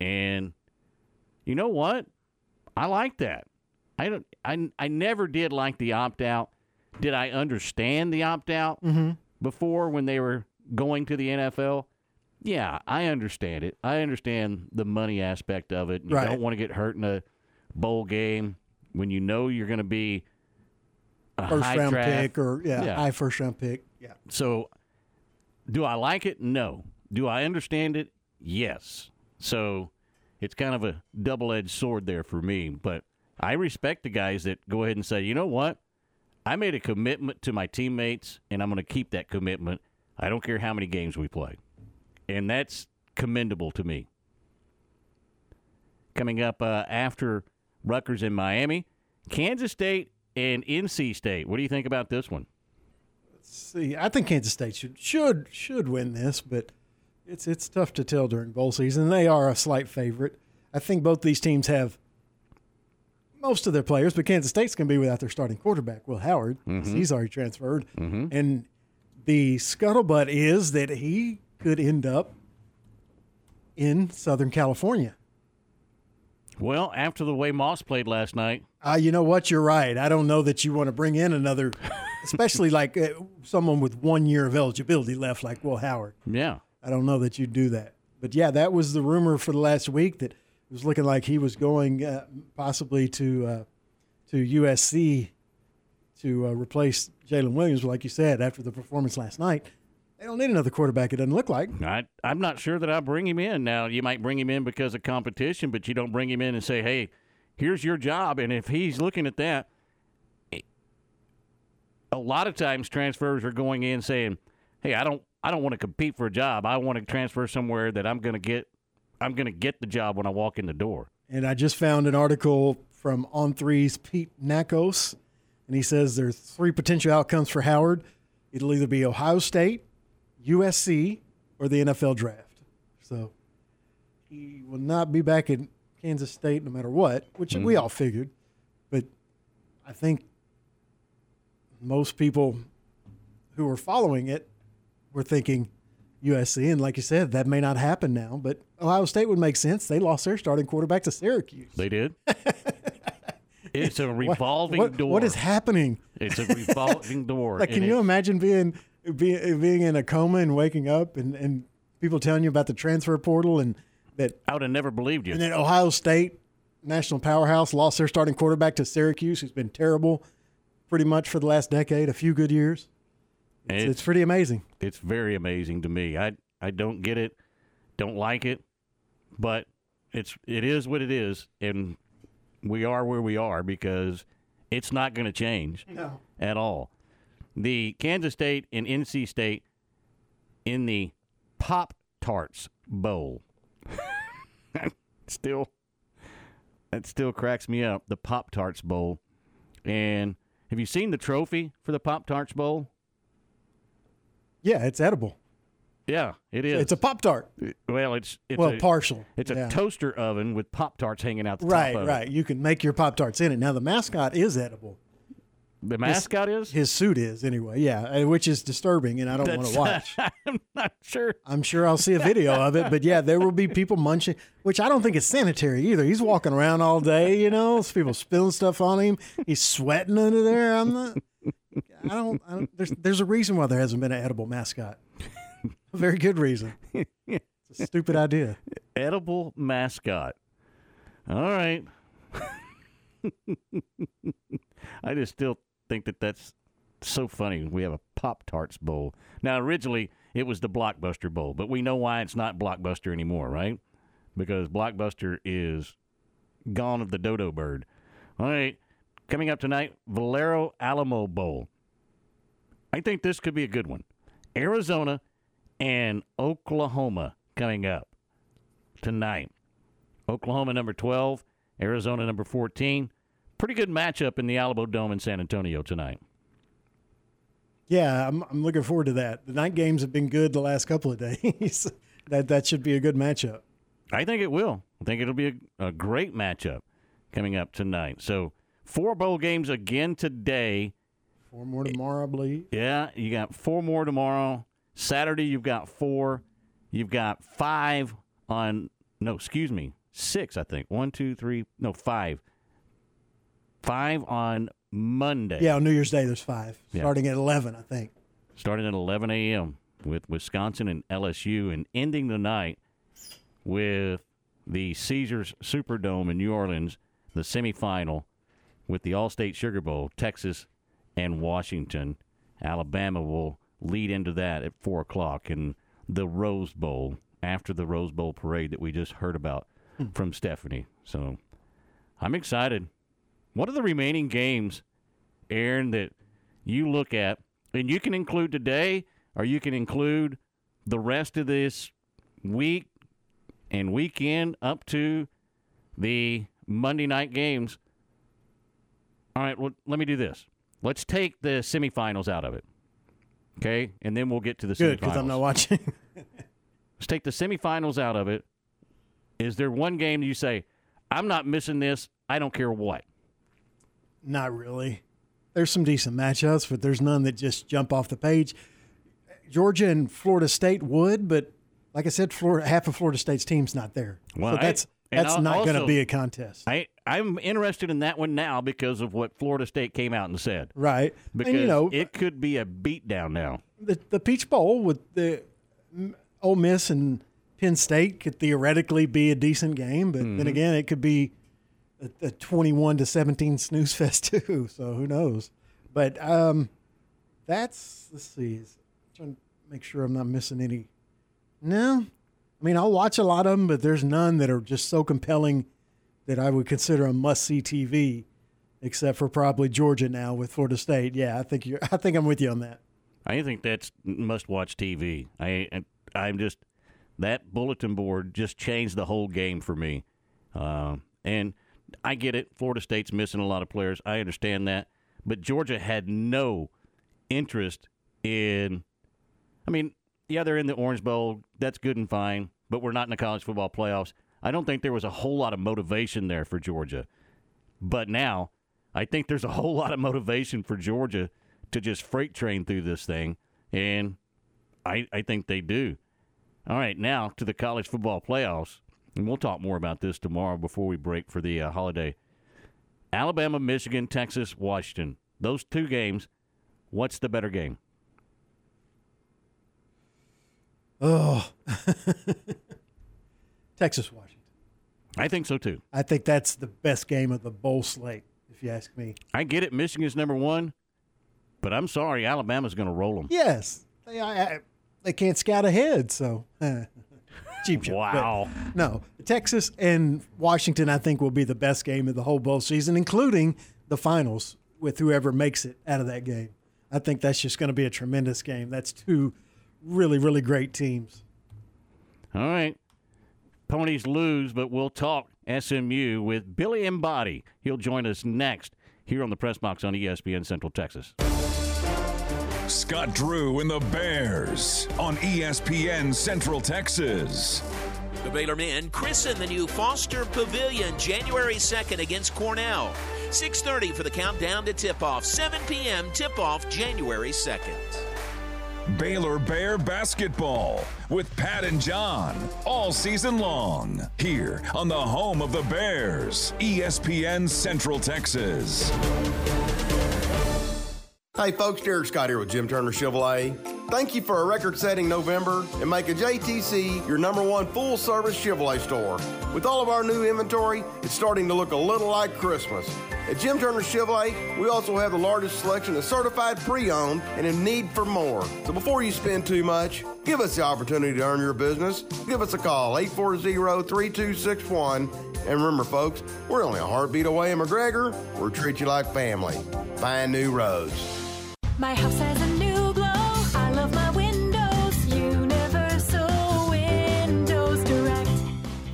And you know what? I like that. I don't I I never did like the opt out. Did I understand the opt out Mhm. before when they were going to the NFL? Yeah, I understand it. I understand the money aspect of it. You Right. don't want to get hurt in a bowl game when you know you're going to be a First high round draft. pick or yeah, high first round pick. Yeah. So, do I like it? No. Do I understand it? Yes. So, it's kind of a double edged sword there for me. But I respect the guys that go ahead and say, you know what? I made a commitment to my teammates, and I'm going to keep that commitment. I don't care how many games we play. And that's commendable to me. Coming up uh, after Rutgers in Miami, Kansas State and NC State. What do you think about this one? Let's see, I think Kansas State should should should win this, but it's it's tough to tell during bowl season. They are a slight favorite. I think both these teams have most of their players, but Kansas State's going to be without their starting quarterback, Will Howard. Mhm. He's already transferred, Mhm. and the scuttlebutt is that he could end up in Southern California. Well, after the way Moss played last night, Uh, you know what? You're right. I don't know that you want to bring in another, especially like uh, someone with one year of eligibility left, like Will Howard. yeah. I don't know that you'd do that. But yeah, that was the rumor for the last week that it was looking like he was going uh, possibly to uh, to USC to uh, replace Jalen Williams. Like you said, after the performance last night, they don't need another quarterback. It doesn't look like. I, I'm not sure that I bring him in. Now, you might bring him in because of competition, but you don't bring him in and say, hey, here's your job. And if he's looking at that, eh, a lot of times transfers are going in saying, hey, I don't. I don't want to compete for a job. I want to transfer somewhere that I'm going to get. I'm going to get the job when I walk in the door. And I just found an article from On Three's Pete Nakos, and he says there's three potential outcomes for Howard. It'll either be Ohio State, USC, or the NFL draft. So he will not be back in Kansas State no matter what, which we Mhm. all figured. But I think most people who were following it were thinking USC, and like you said, that may not happen now. But Ohio State would make sense. They lost their starting quarterback to Syracuse. They did. it's a revolving what, door. What is happening? It's a revolving door. Like, can you imagine being being being in a coma and waking up and, and people telling you about the transfer portal and that I would have never believed you. and then Ohio State, national powerhouse, lost their starting quarterback to Syracuse, who's been terrible pretty much for the last decade, a few good years. It's, It's- it's pretty amazing. It's very amazing to me. I I don't get it, don't like it, but it's it is what it is, and we are where we are because It's not going to change No. at all. The Kansas State and NC State in the Pop Tarts Bowl. still, that still cracks me up. The Pop Tarts Bowl. And have you seen the trophy for the Pop Tarts Bowl? Yeah, it's edible. Yeah, it is. It's a Pop Tart. Well, it's, it's Well, a, partial, It's a yeah. toaster oven with Pop Tarts hanging out the Right, top of right. You can make your Pop Tarts in it. Now the mascot is edible. The mascot is? His suit is anyway. Yeah, uh, which is disturbing, and I don't want to watch. I'm not sure. I'm sure I'll see a video of it, but yeah, there will be people munching, which I don't think is sanitary either. He's walking around all day, you know, people spilling stuff on him. He's sweating under there. I'm not. I don't. I don't there's there's a reason why there hasn't been an edible mascot. A very good reason. It's a stupid idea. Edible mascot. All right. I just still think that that's so funny. We have a Pop Tarts Bowl. Now, originally, it was the Blockbuster Bowl, but we know why it's not Blockbuster anymore, right? Because Blockbuster is gone of the dodo bird. All right. Coming up tonight, Valero Alamo Bowl. I think this could be a good one. Arizona and Oklahoma coming up tonight. Oklahoma number 12, Arizona number 14. Pretty good matchup in the Alamo Dome in San Antonio tonight. Yeah, I'm I'm looking forward to that. The night games have been good the last couple of days. that that should be a good matchup. I think it will. I think it'll be a, a great matchup coming up tonight. So, four bowl games again today. Four more tomorrow, I believe. Yeah, you got four more tomorrow. Saturday, you've got four. You've got five on, no, excuse me, six, I think. One, two, three, no, five. Five on Monday. Yeah, on New Year's Day there's five, Yeah. starting at eleven, I think. starting at 11 a.m. with Wisconsin and LSU, and ending the night with the Caesars Superdome in New Orleans, the semifinal with the Allstate Sugar Bowl, Texas and Washington. Alabama will lead into that at four o'clock, and the Rose Bowl after the Rose Bowl parade that we just heard about hmm. from Stephanie. So I'm excited. What are the remaining games, Aaron, that you look at, and you can include today, or you can include the rest of this week and weekend up to the Monday night games. All right, well, let me do this. Let's take the semifinals out of it. Okay? And then we'll get to the Good, semifinals. because I'm not watching. Let's take the semifinals out of it. Is there one game you say, I'm not missing this, I don't care what? Not really. There's some decent matchups, but there's none that just jump off the page. Georgia and Florida State would, but like I said, Florida, half of Florida State's team's not there. Well, so that's and that's not going to be a contest, I, I'm interested in that one now because of what Florida State came out and said. right? Because and you know, it could be a beatdown now. the the Peach Bowl with the Ole Miss and Penn State could theoretically be a decent game, but then Mhm. again, it could be a, a 21 to 17 snooze fest too. So who knows? But um, that's let's see. trying to make sure I'm not missing any. No, I mean I'll watch a lot of them, but there's none that are just so compelling that I would consider a must see TV. Except for probably Georgia now with Florida State. Yeah, I think you're. I think I'm with you on that. I think that's must watch TV. I I'm just that bulletin board just changed the whole game for me. Uh, and I get it. Florida State's missing a lot of players. I understand that, but Georgia had no interest in. I mean, yeah, they're in the Orange Bowl. That's good and fine, but we're not in the college football playoffs. I don't think there was a whole lot of motivation there for Georgia. But now, I think there's a whole lot of motivation for Georgia to just freight train through this thing, and I, I think they do. All right, now to the college football playoffs, and we'll talk more about this tomorrow before we break for the uh, holiday. Alabama, Michigan, Texas, Washington. Those two games, what's the better game? Oh, Texas, Washington. I think so too. I think that's the best game of the bowl slate, if you ask me. I get it. Michigan's number one, but I'm sorry, Alabama's going to roll them. Yes, they I, I, they can't scout ahead, so cheap shot. Wow. But no, Texas and Washington, I think, will be the best game of the whole bowl season, including the finals with whoever makes it out of that game. I think that's just going to be a tremendous game. That's two really, really great teams. All right. Ponies lose, but we'll talk SMU with Billy Embody. He'll join us next here on the Press Box on ESPN Central Texas. Scott Drew and the Bears on ESPN Central Texas. The Baylor men christen the new Foster Pavilion January 2nd against Cornell. 6:30 for the countdown to tip-off. 7 p.m. tip-off January 2nd. Baylor Bear basketball with Pat and John all season long here on the home of the Bears, ESPN Central Texas. Hey folks, Derek Scott here with Jim Turner Chevrolet. Thank you for a record setting November and make a JTC your number one full service Chevrolet store. With all of our new inventory, it's starting to look a little like Christmas. At Jim Turner Chevrolet, we also have the largest selection of certified pre owned and in need for more. So before you spend too much, give us the opportunity to earn your business. Give us a call, 840 3261. And remember, folks, we're only a heartbeat away in McGregor. We'll treat you like family. Find new roads. My house has a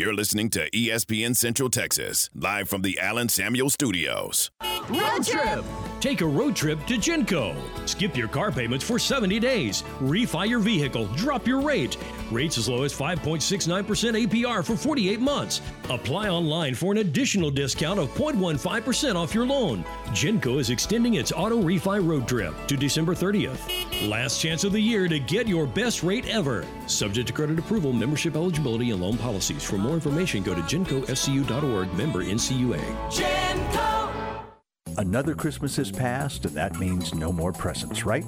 You're listening to ESPN Central Texas, live from the Allen Samuels Studios. Road trip! Take a road trip to Genco. Skip your car payments for 70 days. Refi your vehicle. Drop your rate. Rates as low as 5.69% APR for 48 months. Apply online for an additional discount of 0.15% off your loan. Genco is extending its auto refi road trip to December 30th. Last chance of the year to get your best rate ever. Subject to credit approval, membership eligibility, and loan policies. For more information, go to gencoscu.org, member NCUA. Genco. Another Christmas has passed, and that means no more presents, right?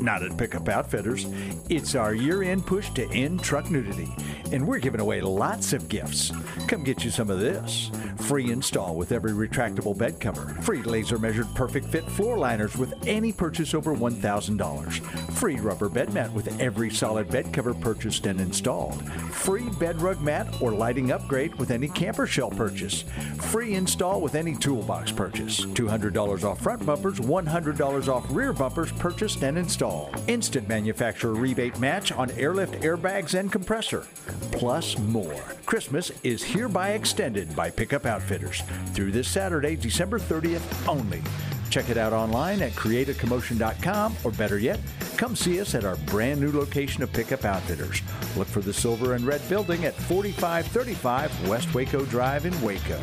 Not at Pickup Outfitters. It's our year end push to end truck nudity, and we're giving away lots of gifts. Come get you some of this. Free install with every retractable bed cover. Free laser measured perfect fit floor liners with any purchase over $1,000. Free rubber bed mat with every solid bed cover purchased and installed. Free bed rug mat or lighting upgrade with any camper shell purchase. Free install with any toolbox purchase. $200 off front bumpers, $100 off rear bumpers purchased and installed. Instant manufacturer rebate match on airlift airbags and compressor. Plus more. Christmas is hereby extended by Pickup Outfitters through this Saturday, December 30th only. Check it out online at createacommotion.com or better yet, come see us at our brand new location of Pickup Outfitters. Look for the silver and red building at 4535 West Waco Drive in Waco.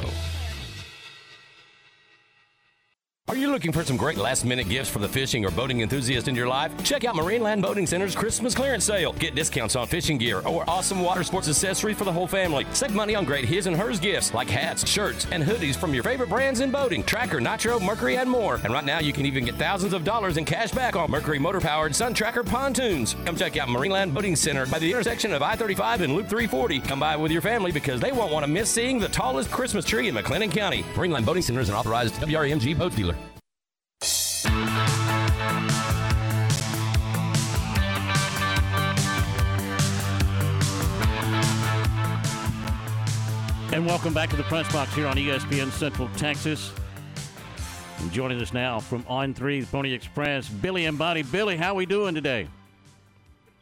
Are you looking for some great last minute gifts for the fishing or boating enthusiast in your life? Check out Marineland Boating Center's Christmas clearance sale. Get discounts on fishing gear or awesome water sports accessories for the whole family. Save money on great his and hers gifts like hats, shirts, and hoodies from your favorite brands in boating Tracker, Nitro, Mercury, and more. And right now you can even get thousands of dollars in cash back on Mercury motor powered Sun Tracker pontoons. Come check out Marineland Boating Center by the intersection of I 35 and Loop 340. Come by with your family because they won't want to miss seeing the tallest Christmas tree in McLennan County. Marineland Boating Center is an authorized WRMG boat dealer. And welcome back to the press box here on ESPN Central Texas. And joining us now from On Three Pony Express, Billy Embody. Billy, how are we doing today?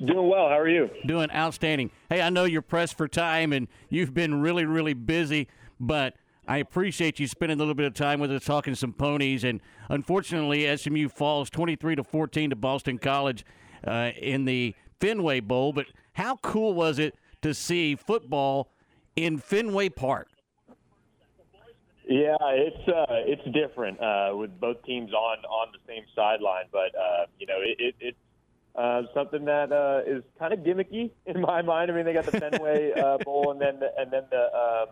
Doing well. How are you? Doing outstanding. Hey, I know you're pressed for time and you've been really, really busy, but I appreciate you spending a little bit of time with us talking some ponies. And unfortunately, SMU falls 23 to 14 to Boston College uh, in the Fenway Bowl. But How cool was it to see football in Fenway Park? Yeah, it's uh, it's different uh, with both teams on on the same sideline, but uh, you know it, it, it's uh, something that uh, is kind of gimmicky in my mind. I mean, they got the Fenway uh, Bowl and then the, and then the uh,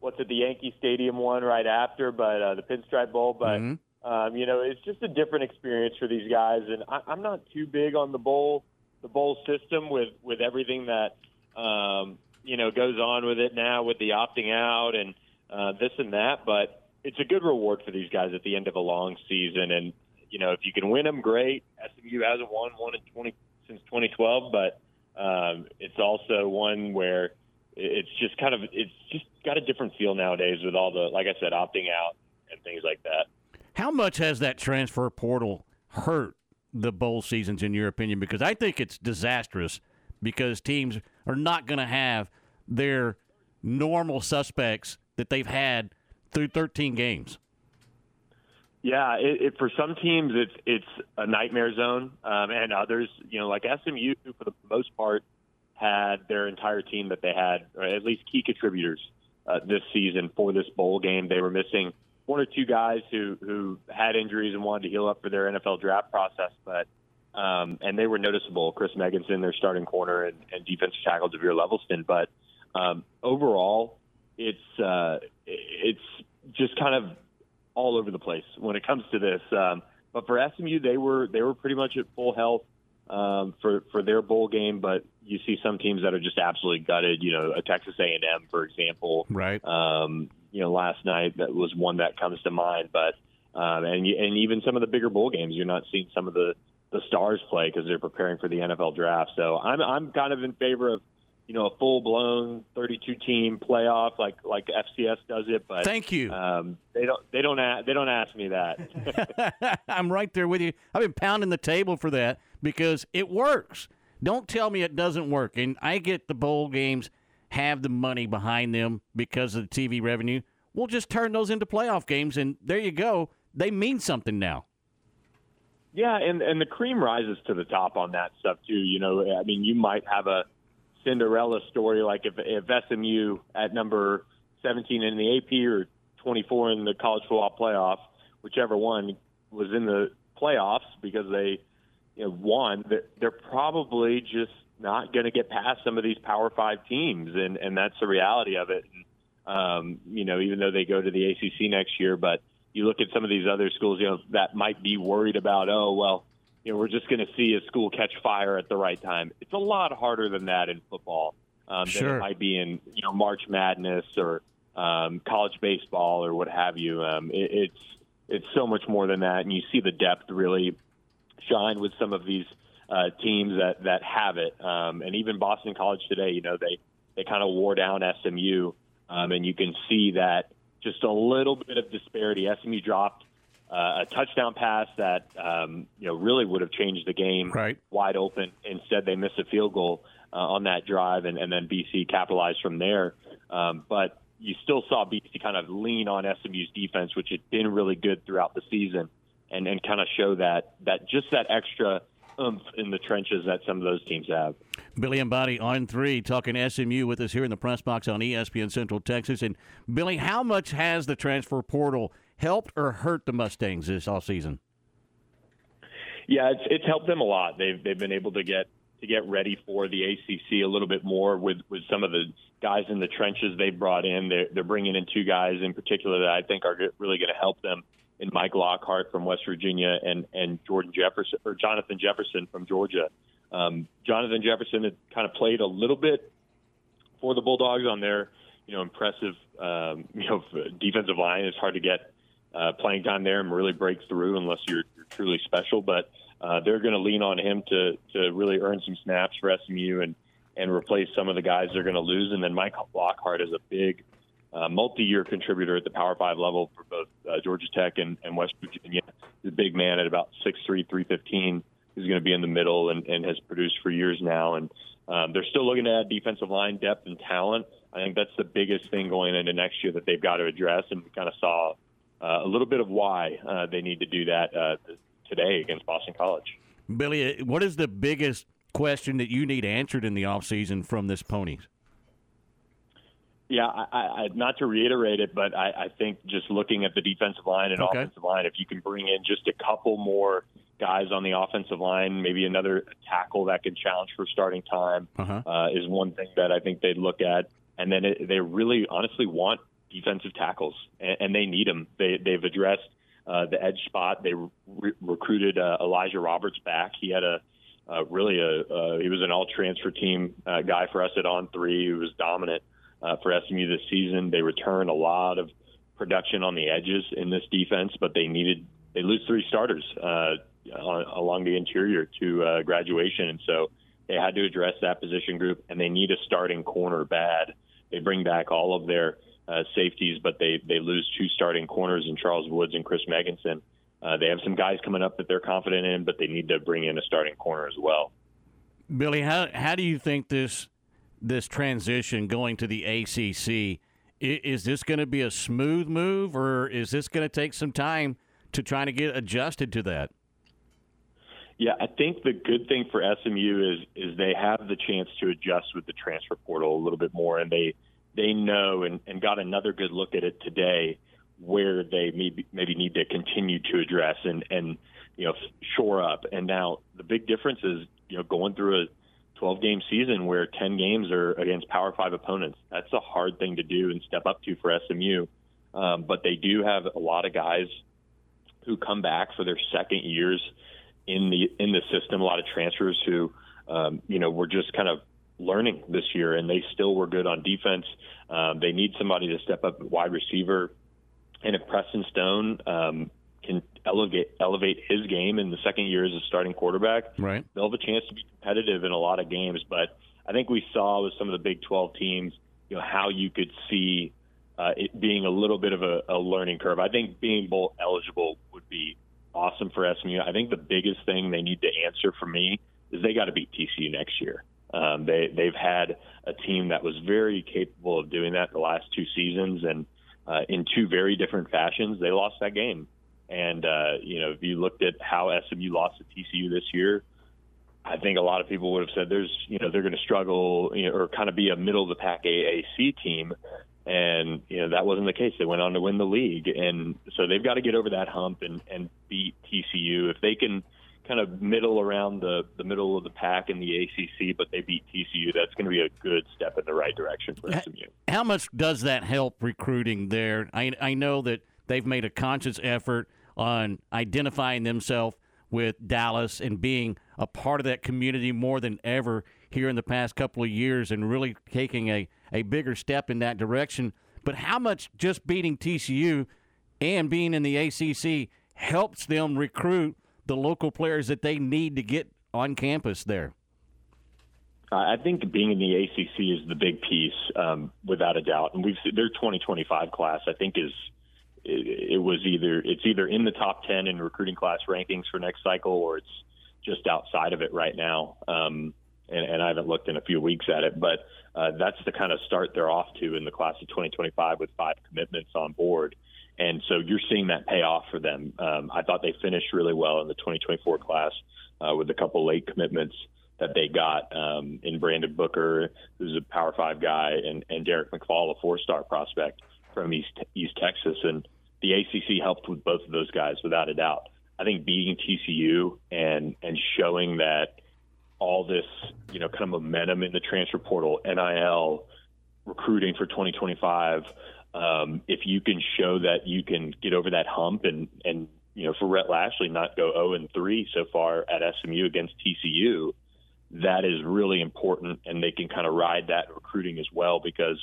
what's it, the Yankee Stadium one right after, but uh, the Pinstripe Bowl. But um, you know, it's just a different experience for these guys, and I, I'm not too big on the bowl the bowl system with with everything that um, you know goes on with it now with the opting out and uh, this and that. But it's a good reward for these guys at the end of a long season, and you know if you can win them, great. SMU hasn't won one in 20 since 2012, but um, it's also one where it's just kind of it's just got a different feel nowadays with all the like I said opting out and things like that. How much has that transfer portal hurt the bowl seasons, in your opinion? Because I think it's disastrous because teams are not going to have their normal suspects that they've had through 13 games. Yeah, it, it, for some teams it's it's a nightmare zone, um, and others, you know, like SMU, for the most part, had their entire team that they had, or at least key contributors uh, this season for this bowl game. They were missing one or two guys who who had injuries and wanted to heal up for their NFL draft process, but um, and they were noticeable. Chris Megginson, their starting corner, and, and defensive tackle Devere Levelston. But um, overall, it's uh, it's just kind of all over the place when it comes to this. Um, but for SMU, they were they were pretty much at full health um, for for their bowl game. But you see some teams that are just absolutely gutted. You know, a Texas A and M, for example. Right. Um, you know, last night that was one that comes to mind. But um, and and even some of the bigger bowl games, you're not seeing some of the the stars play because they're preparing for the NFL draft. So I'm I'm kind of in favor of you know a full blown 32 team playoff like like FCS does it. But Thank you. Um, they don't they don't a- they don't ask me that. I'm right there with you. I've been pounding the table for that because it works. Don't tell me it doesn't work. And I get the bowl games have the money behind them because of the TV revenue. We'll just turn those into playoff games, and there you go. They mean something now. Yeah, and and the cream rises to the top on that stuff too. You know, I mean, you might have a Cinderella story like if if SMU at number 17 in the AP or 24 in the college football playoff, whichever one was in the playoffs because they you know won, they're, probably just not going to get past some of these Power Five teams, and and that's the reality of it. And, um, you know, even though they go to the ACC next year, but you look at some of these other schools, you know, that might be worried about, oh, well, you know, we're just going to see a school catch fire at the right time. It's a lot harder than that in football um, than Sure. it might be in, you know, March Madness or um, college baseball or what have you. Um, it, it's it's so much more than that, and you see the depth really shine with some of these uh, teams that that have it. Um, and even Boston College today, you know, they they kind of wore down SMU, um, and you can see that just a little bit of disparity. SMU dropped uh, a touchdown pass that um, you know really would have changed the game right. wide open. Instead, they missed a field goal uh, on that drive, and, and then BC capitalized from there. Um, but you still saw BC kind of lean on SMU's defense, which had been really good throughout the season, and, and kind of show that that just that extra oomph in the trenches that some of those teams have. Billy Embody on three talking SMU with us here in the press box on ESPN Central Texas. And Billy, how much has the transfer portal helped or hurt the Mustangs this all season? Yeah, it's it's helped them a lot. They've they've been able to get to get ready for the ACC a little bit more with with some of the guys in the trenches they've brought in. They're they're bringing in two guys in particular that I think are really going to help them. In Mike Lockhart from West Virginia and and Jordan Jefferson or Jonathan Jefferson from Georgia. Um, Jonathan Jefferson had kind of played a little bit for the Bulldogs on their you know impressive um, you know defensive line. It's hard to get uh, playing time there and really break through unless you're, you're truly special. But uh, they're going to lean on him to to really earn some snaps for SMU and and replace some of the guys they're going to lose. And then Mike Lockhart is a big uh, multi-year contributor at the Power Five level for both uh, Georgia Tech and, and West Virginia. He's a big man at about 6'3", 315. He's going to be in the middle and, and has produced for years now. And um, they're still looking to add defensive line depth and talent. I think that's the biggest thing going into next year that they've got to address. And we kind of saw uh, a little bit of why uh, they need to do that uh, today against Boston College. Billy, what is the biggest question that you need answered in the offseason from this ponies? Yeah, I, I, not to reiterate it, but I, I think just looking at the defensive line and Okay. offensive line, if you can bring in just a couple more guys on the offensive line, maybe another tackle that can challenge for starting time, Uh-huh. uh, is one thing that I think they'd look at. And then it, they really, honestly, want defensive tackles, and, and they need them. They, they've addressed uh, the edge spot. They re- recruited uh, Elijah Roberts back. He had a uh, really a uh, he was an all transfer team uh, guy for us at on three. He was dominant uh, for SMU this season. They return a lot of production on the edges in this defense, but they needed they lose three starters uh, on, along the interior to uh, graduation, and so they had to address that position group, and they need a starting corner bad. They bring back all of their uh, safeties, but they they lose two starting corners in Charles Woods and Chris Megginson. Uh, they have some guys coming up that they're confident in, but they need to bring in a starting corner as well. Billy, how how do you think this this transition going to the ACC is this going to be a smooth move, or is this going to take some time to try to get adjusted to that? Yeah, I think the good thing for SMU is is they have the chance to adjust with the transfer portal a little bit more, and they they know and, and got another good look at it today, where they maybe maybe need to continue to address and and you know shore up. And now the big difference is you know going through a 12 game season where 10 games are against Power Five opponents. That's a hard thing to do and step up to for SMU. Um, but they do have a lot of guys who come back for their second years in the in the system. A lot of transfers who, um, you know, were just kind of learning this year, and they still were good on defense. Um, they need somebody to step up wide receiver, and if Preston Stone um, can elevate elevate his game in the second year as a starting quarterback, right? They'll have a chance to be competitive in a lot of games. But I think we saw with some of the Big 12 teams, you know, how you could see uh, it being a little bit of a, a learning curve. I think being bowl eligible would be awesome for SMU. I think the biggest thing they need to answer for me is they got to beat TCU next year. Um, they they've had a team that was very capable of doing that the last two seasons, and uh, in two very different fashions, they lost that game. And uh, you know, if you looked at how SMU lost to TCU this year, I think a lot of people would have said there's you know they're going to struggle you know, or kind of be a middle of the pack AAC team, and you know that wasn't the case. They went on to win the league, and so they've got to get over that hump and and beat TCU if they can kind of middle around the the middle of the pack in the ACC, but they beat TCU. That's going to be a good step in the right direction for SMU. How much does that help recruiting there? I, I know that they've made a conscious effort on identifying themselves with Dallas and being a part of that community more than ever here in the past couple of years and really taking a, a bigger step in that direction. But how much just beating TCU and being in the ACC helps them recruit the local players that they need to get on campus there? I think being in the ACC is the big piece, um, without a doubt. And we've their 2025 class, I think, is it, it was either it's either in the top 10 in recruiting class rankings for next cycle, or it's just outside of it right now. Um, and, and I haven't looked in a few weeks at it, but uh, that's the kind of start they're off to in the class of 2025 with five commitments on board. And so you're seeing that pay off for them. Um, I thought they finished really well in the 2024 class uh, with a couple late commitments that they got um, in Brandon Booker, who's a Power Five guy, and, and Derek McFall, a four-star prospect from East East Texas. And the ACC helped with both of those guys without a doubt. I think beating TCU and and showing that all this you know kind of momentum in the transfer portal, NIL, recruiting for 2025. Um, if you can show that you can get over that hump and and you know for Rhett Lashlee not go 0 and 3 so far at SMU against TCU, that is really important, and they can kind of ride that recruiting as well because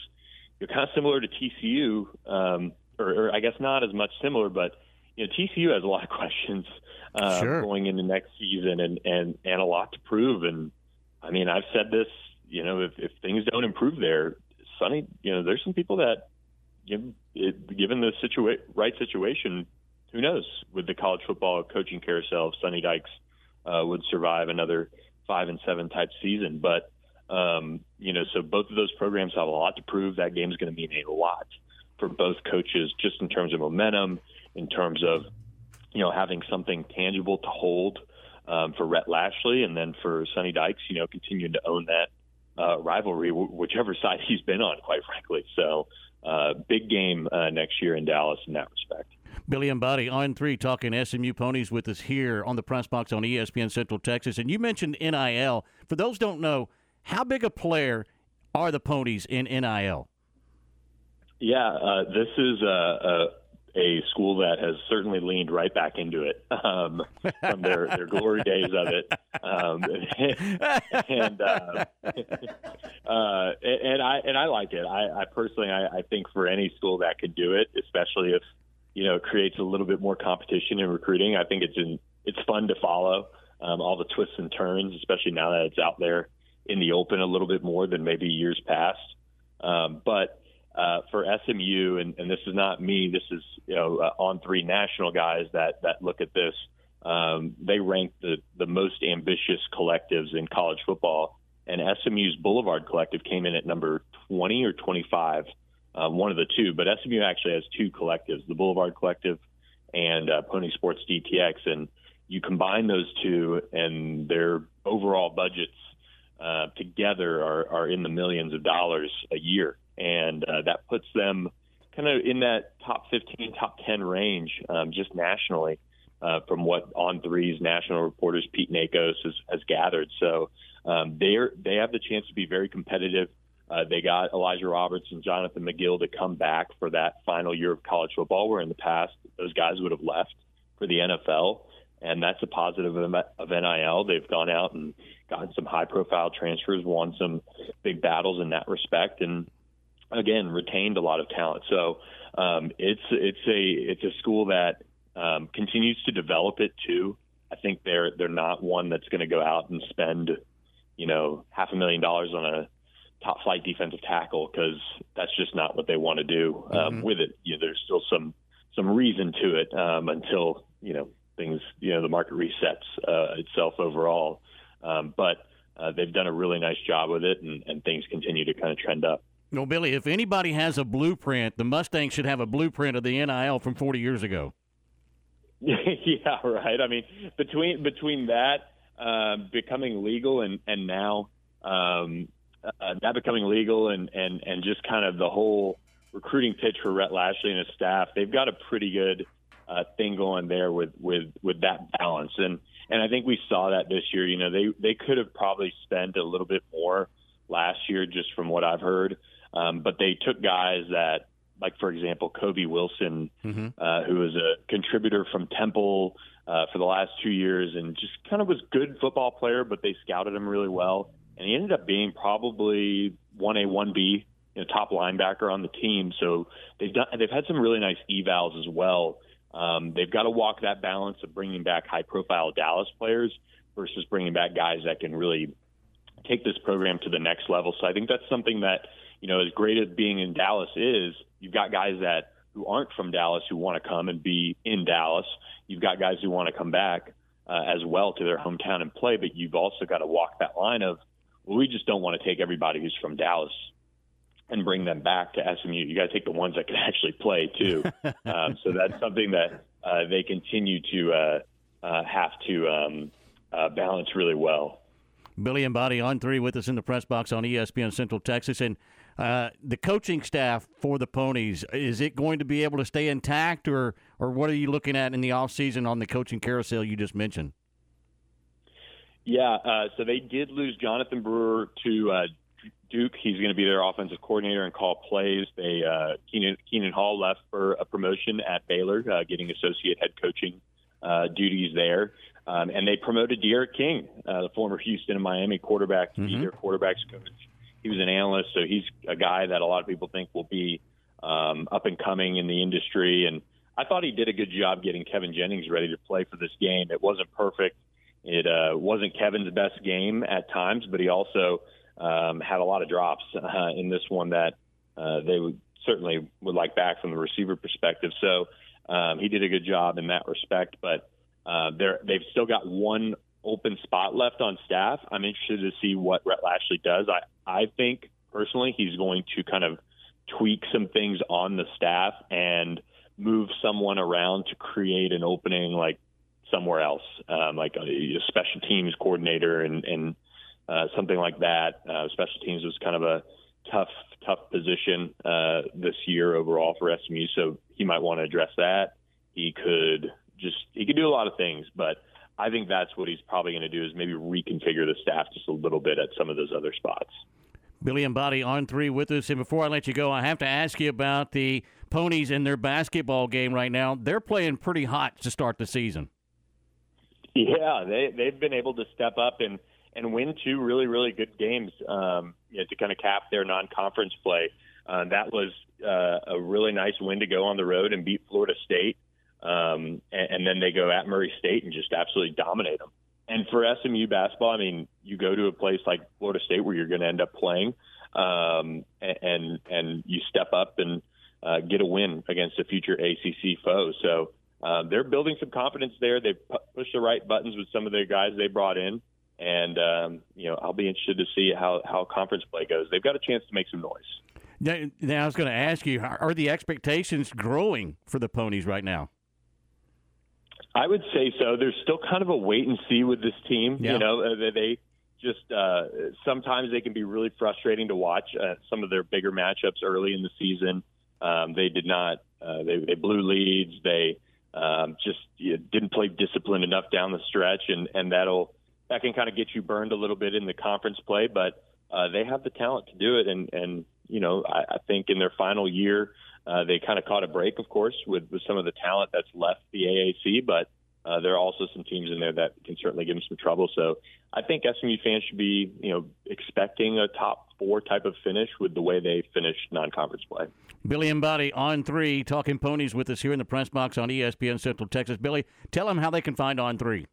you're kind of similar to TCU, um, or, or I guess not as much similar, but you know TCU has a lot of questions uh, Sure. going into next season and and and a lot to prove. And I mean, I've said this, you know, if if things don't improve there, Sonny, you know, there's some people that given it, given the situa- right situation, who knows with the college football coaching carousel, if Sonny Dykes uh, would survive another five and seven type season. But um, you know, so both of those programs have a lot to prove. That game is going to mean a lot for both coaches, just in terms of momentum, in terms of you know having something tangible to hold. um, for Rhett Lashlee, and then for Sonny Dykes, you know, continuing to own that uh, rivalry, wh- whichever side he's been on, quite frankly. So, uh, big game uh, next year in Dallas in that respect. Billy Embody on three talking SMU ponies with us here on the press box on ESPN Central Texas. And you mentioned NIL. For those don't know, how big a player are the ponies in NIL? Yeah, uh, this is a, a, a school that has certainly leaned right back into it um, from their, their glory days of it. Um, and uh, uh, and I and I like it. I, I personally, I, I think for any school that could do it, especially if you know it creates a little bit more competition in recruiting, I think it's in, it's fun to follow um, all the twists and turns, especially now that it's out there in the open a little bit more than maybe years past. Um, but uh, for SMU, and, and this is not me, this is you know uh, on three national guys that that look at this. Um, they rank the the most ambitious collectives in college football, and SMU's Boulevard Collective came in at number 20 or 25, uh, one of the two. But SMU actually has two collectives: the Boulevard Collective and uh, Pony Sports DTX, and you combine those two, and their overall budgets uh, together are, are in the millions of dollars a year, and uh, that puts them kind of in that top 15, top 10 range um, just nationally. Uh, from what On Three's national reporters Pete Nakos has, has gathered, so um, they they have the chance to be very competitive. Uh, they got Elijah Roberts and Jonathan McGill to come back for that final year of college football, where in the past those guys would have left for the NFL, and that's a positive of NIL. They've gone out and gotten some high-profile transfers, won some big battles in that respect, and again retained a lot of talent. So um, it's it's a it's a school that um, continues to develop it too. I think they're they're not one that's going to go out and spend you know half a million dollars on a top flight defensive tackle because that's just not what they want to do um, Mhm. with it. You know, there's still some some reason to it um, until you know things you know the market resets uh, itself overall. Um, but uh, they've done a really nice job with it, and, and things continue to kind of trend up. No, Billy, if anybody has a blueprint, the Mustangs should have a blueprint of the NIL from 40 years ago. yeah, right. I mean, between between that um, becoming legal and and now um, uh, that becoming legal and and and just kind of the whole recruiting pitch for Rhett Lashlee and his staff, they've got a pretty good uh, thing going there with with with that balance. And and I think we saw that this year. You know, they they could have probably spent a little bit more last year, just from what I've heard. Um, but they took guys that, like for example, Kobe Wilson, uh, who was a contributor from Temple uh, for the last two years, and just kind of was good football player, but they scouted him really well, and he ended up being probably one A, one B, you know, top linebacker on the team. So they've done, they've had some really nice evals as well. Um, they've got to walk that balance of bringing back high-profile Dallas players versus bringing back guys that can really take this program to the next level. So I think that's something that, you know, as great as being in Dallas is, you've got guys that who aren't from Dallas who want to come and be in Dallas. You've got guys who want to come back uh, as well to their hometown and play, but you've also got to walk that line of, well, we just don't want to take everybody who's from Dallas and bring them back to SMU. You got to take the ones that can actually play too. um, so that's something that uh, they continue to uh, uh, have to um, uh, balance really well. Billy Embody on three with us in the press box on ESPN Central Texas. And uh, the coaching staff for the Ponies, is it going to be able to stay intact, or, or what are you looking at in the offseason on the coaching carousel you just mentioned? Yeah, uh, so they did lose Jonathan Brewer to uh, Duke. He's going to be their offensive coordinator and call plays. They uh, Keenan, Keenan Hall left for a promotion at Baylor, uh, getting associate head coaching uh, duties there. Um, and they promoted D'Eriq King, uh, the former Houston and Miami quarterback, to be their quarterbacks coach. He was an analyst, so he's a guy that a lot of people think will be um, up and coming in the industry. And I thought he did a good job getting Kevin Jennings ready to play for this game. It wasn't perfect. It uh, wasn't Kevin's best game at times, but he also um, had a lot of drops uh, in this one that uh, they would certainly would like back from the receiver perspective. So um, he did a good job in that respect. But uh, they've still got one open spot left on staff. I'm interested to see what Rhett Lashlee does. I, I think personally he's going to kind of tweak some things on the staff and move someone around to create an opening like somewhere else, um, like a, a special teams coordinator and and uh, something like that. Uh, special teams was kind of a tough tough position uh, this year overall for SMU, so he might want to address that. He could just he could do a lot of things, but I think that's what he's probably going to do is maybe reconfigure the staff just a little bit at some of those other spots. Billy Embody on three with us. And before I let you go, I have to ask you about the Ponies in their basketball game right now. They're playing pretty hot to start the season. Yeah, they they've been able to step up and and win two really really good games um, you know, to kind of cap their non-conference play. Uh, that was uh, a really nice win to go on the road and beat Florida State, um, and, and then they go at Murray State and just absolutely dominate them. And for SMU basketball, I mean, you go to a place like Florida State where you're going to end up playing, um, and and you step up and uh, get a win against a future ACC foe. So uh, they're building some confidence there. They've pu- pushed the right buttons with some of the guys they brought in, and um, you know I'll be interested to see how how conference play goes. They've got a chance to make some noise. Now, now I was going to ask you: Are the expectations growing for the Ponies right now? I would say so. There's still kind of a wait and see with this team. Yeah. You know, uh, they, they just uh, sometimes they can be really frustrating to watch. Uh, some of their bigger matchups early in the season, um, they did not. Uh, they, they blew leads. They um, just you know, didn't play disciplined enough down the stretch, and and that'll that can kind of get you burned a little bit in the conference play. But uh, they have the talent to do it, and and you know I, I think in their final year. Uh, they kind of caught a break, of course, with, with some of the talent that's left the AAC, but uh, there are also some teams in there that can certainly give them some trouble. So I think SMU fans should be, you know, expecting a top four type of finish with the way they finished non-conference play. Billy Embody on three, talking ponies with us here in the press box on ESPN Central Texas. Billy, tell them how they can find on three.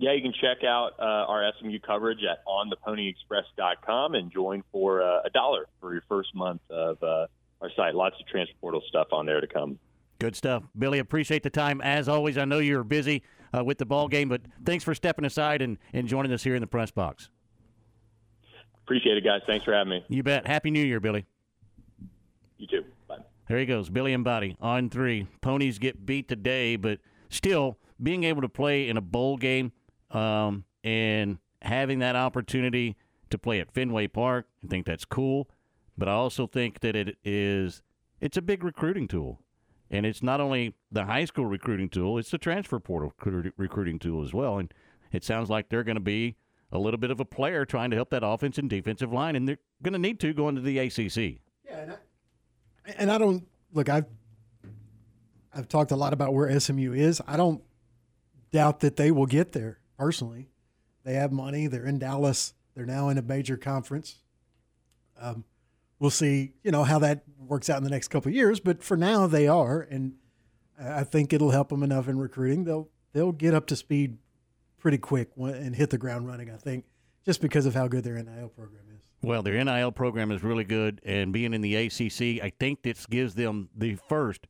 Yeah, you can check out uh, our SMU coverage at ontheponyexpress.com and join for uh, a dollar for your first month of uh, our site. Lots of transportal stuff on there to come. Good stuff, Billy. Appreciate the time as always. I know you're busy uh, with the ball game, but thanks for stepping aside and, and joining us here in the press box. Appreciate it, guys. Thanks for having me. You bet. Happy New Year, Billy. You too. Bye. There he goes, Billy Embody on three. Ponies get beat today, but still being able to play in a bowl game um, and having that opportunity to play at Fenway Park, I think that's cool. But I also think that it is it's a big recruiting tool, and it's not only the high school recruiting tool; it's the transfer portal recruiting tool as well. And it sounds like they're going to be a little bit of a player trying to help that offense and defensive line, and they're going to need to go into the ACC. Yeah, and I, and I don't look. I've I've talked a lot about where SMU is. I don't doubt that they will get there. Personally, they have money. They're in Dallas. They're now in a major conference. Um, we'll see, you know, how that works out in the next couple years. But for now, they are, and I I think it'll help them enough in recruiting. They'll they'll get up to speed pretty quick and hit the ground running. I think just because of how good their NIL program is. Well, their NIL program is really good, and being in the ACC, I think this gives them the first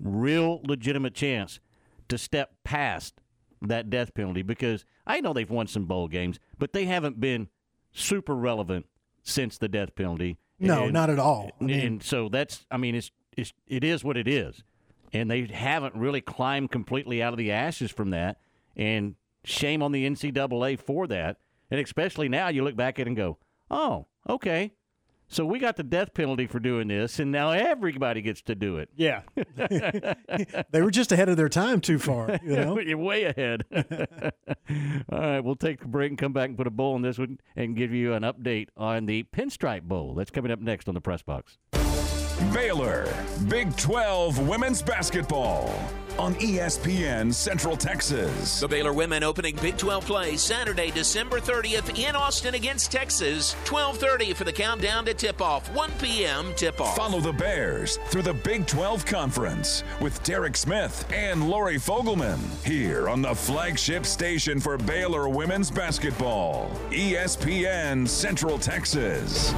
real legitimate chance to step past that death penalty because I know they've won some bowl games, but they haven't been super relevant since the death penalty. No, And- not at all. I and, mean- and so that's, I mean, it's, it's it is what it is, and they haven't really climbed completely out of the ashes from that. And shame on the NCAA for that. And especially now, you look back at it and go, "Oh, okay." So we got the death penalty for doing this, and now everybody gets to do it. Yeah, they were just ahead of their time too far. You know, You're way ahead. All right, we'll take a break and come back and put a bowl on this one and give you an update on the Pinstripe Bowl. That's coming up next on the press box. Baylor, Big 12 women's basketball on ESPN Central Texas. The Baylor women opening Big 12 play Saturday, December 30th in Austin against Texas. 12:30 for the countdown to tip-off. 1 p.m. tip-off. Follow the Bears through the Big 12 Conference with Derek Smith and Lori Fogleman here on the flagship station for Baylor women's basketball, ESPN Central Texas.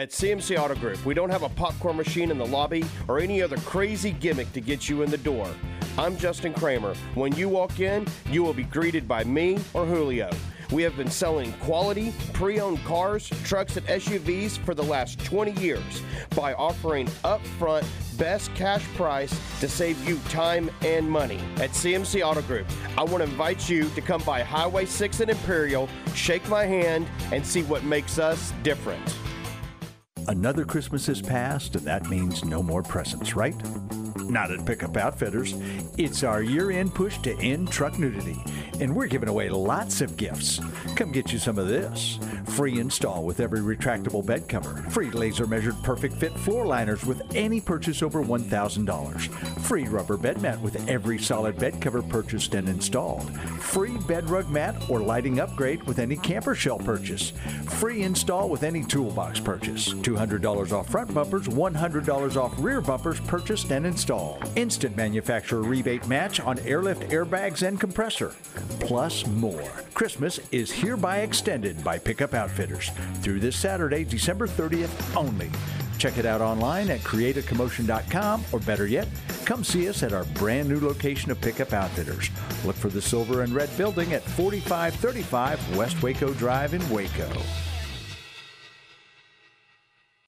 At CMC Auto Group, we don't have a popcorn machine in the lobby or any other crazy gimmick to get you in the door. I'm Justin Kramer. When you walk in, you will be greeted by me or Julio. We have been selling quality, pre owned cars, trucks, and SUVs for the last 20 years by offering upfront best cash price to save you time and money. At CMC Auto Group, I want to invite you to come by Highway 6 in Imperial, shake my hand, and see what makes us different. Another Christmas has passed, and that means no more presents, right? Not at Pickup Outfitters. It's our year end push to end truck nudity, and we're giving away lots of gifts. Come get you some of this. Free install with every retractable bed cover. Free laser measured perfect fit floor liners with any purchase over $1,000. Free rubber bed mat with every solid bed cover purchased and installed. Free bed rug mat or lighting upgrade with any camper shell purchase. Free install with any toolbox purchase. $200 off front bumpers, $100 off rear bumpers purchased and installed. Instant manufacturer rebate match on airlift airbags and compressor. Plus more. Christmas is hereby extended by Pickup Outfitters through this Saturday, December 30th only. Check it out online at createacommotion.com or better yet, come see us at our brand new location of Pickup Outfitters. Look for the silver and red building at 4535 West Waco Drive in Waco.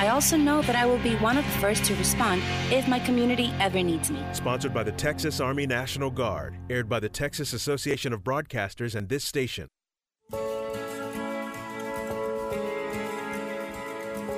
I also know that I will be one of the first to respond if my community ever needs me. Sponsored by the Texas Army National Guard. Aired by the Texas Association of Broadcasters and this station.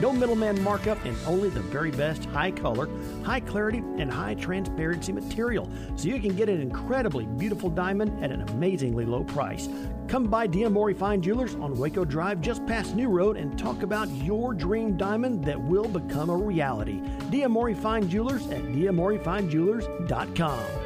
No middleman markup and only the very best high color, high clarity, and high transparency material. So you can get an incredibly beautiful diamond at an amazingly low price. Come by Diamori Fine Jewelers on Waco Drive just past New Road and talk about your dream diamond that will become a reality. Diamori Fine Jewelers at diamorifinejewelers.com.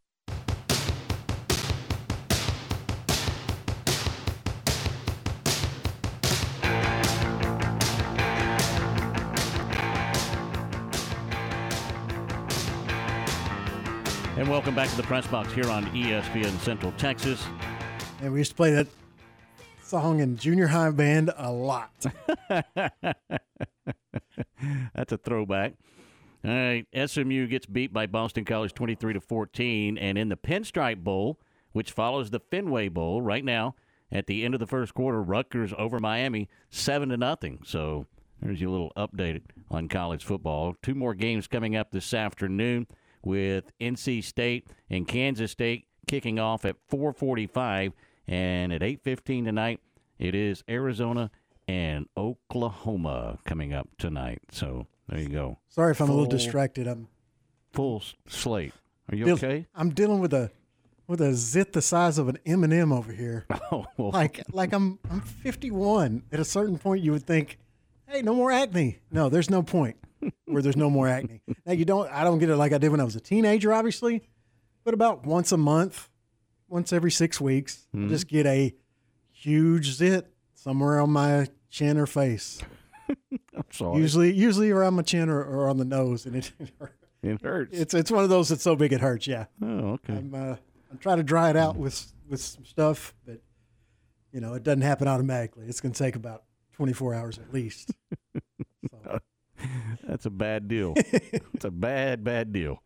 Welcome back to the press box here on ESPN Central Texas. And we used to play that song in junior high band a lot. That's a throwback. All right, SMU gets beat by Boston College 23 to 14 and in the Pinstripe Bowl, which follows the Fenway Bowl right now, at the end of the first quarter, Rutgers over Miami 7 to nothing. So, there's your little update on college football. Two more games coming up this afternoon with NC State and Kansas State kicking off at 4:45 and at 8:15 tonight it is Arizona and Oklahoma coming up tonight. So there you go. Sorry if I'm a little distracted. I'm Full slate. Are you deal- okay? I'm dealing with a with a zit the size of an M and m over here. Oh, well. like like I'm I'm 51. At a certain point, you would think, hey, no more acne. No, there's no point. Where there's no more acne. Now you don't. I don't get it like I did when I was a teenager, obviously, but about once a month, once every six weeks, I Mhm. just get a huge zit somewhere on my chin or face. I'm sorry. Usually, usually around my chin or, or on the nose, and it, It hurts. It's it's one of those that's so big it hurts. Yeah. Oh, okay. I'm uh, I'm trying to dry it out with with some stuff, but you know it doesn't happen automatically. It's going to take about 24 hours at least. That's a bad deal. It's a bad, bad deal.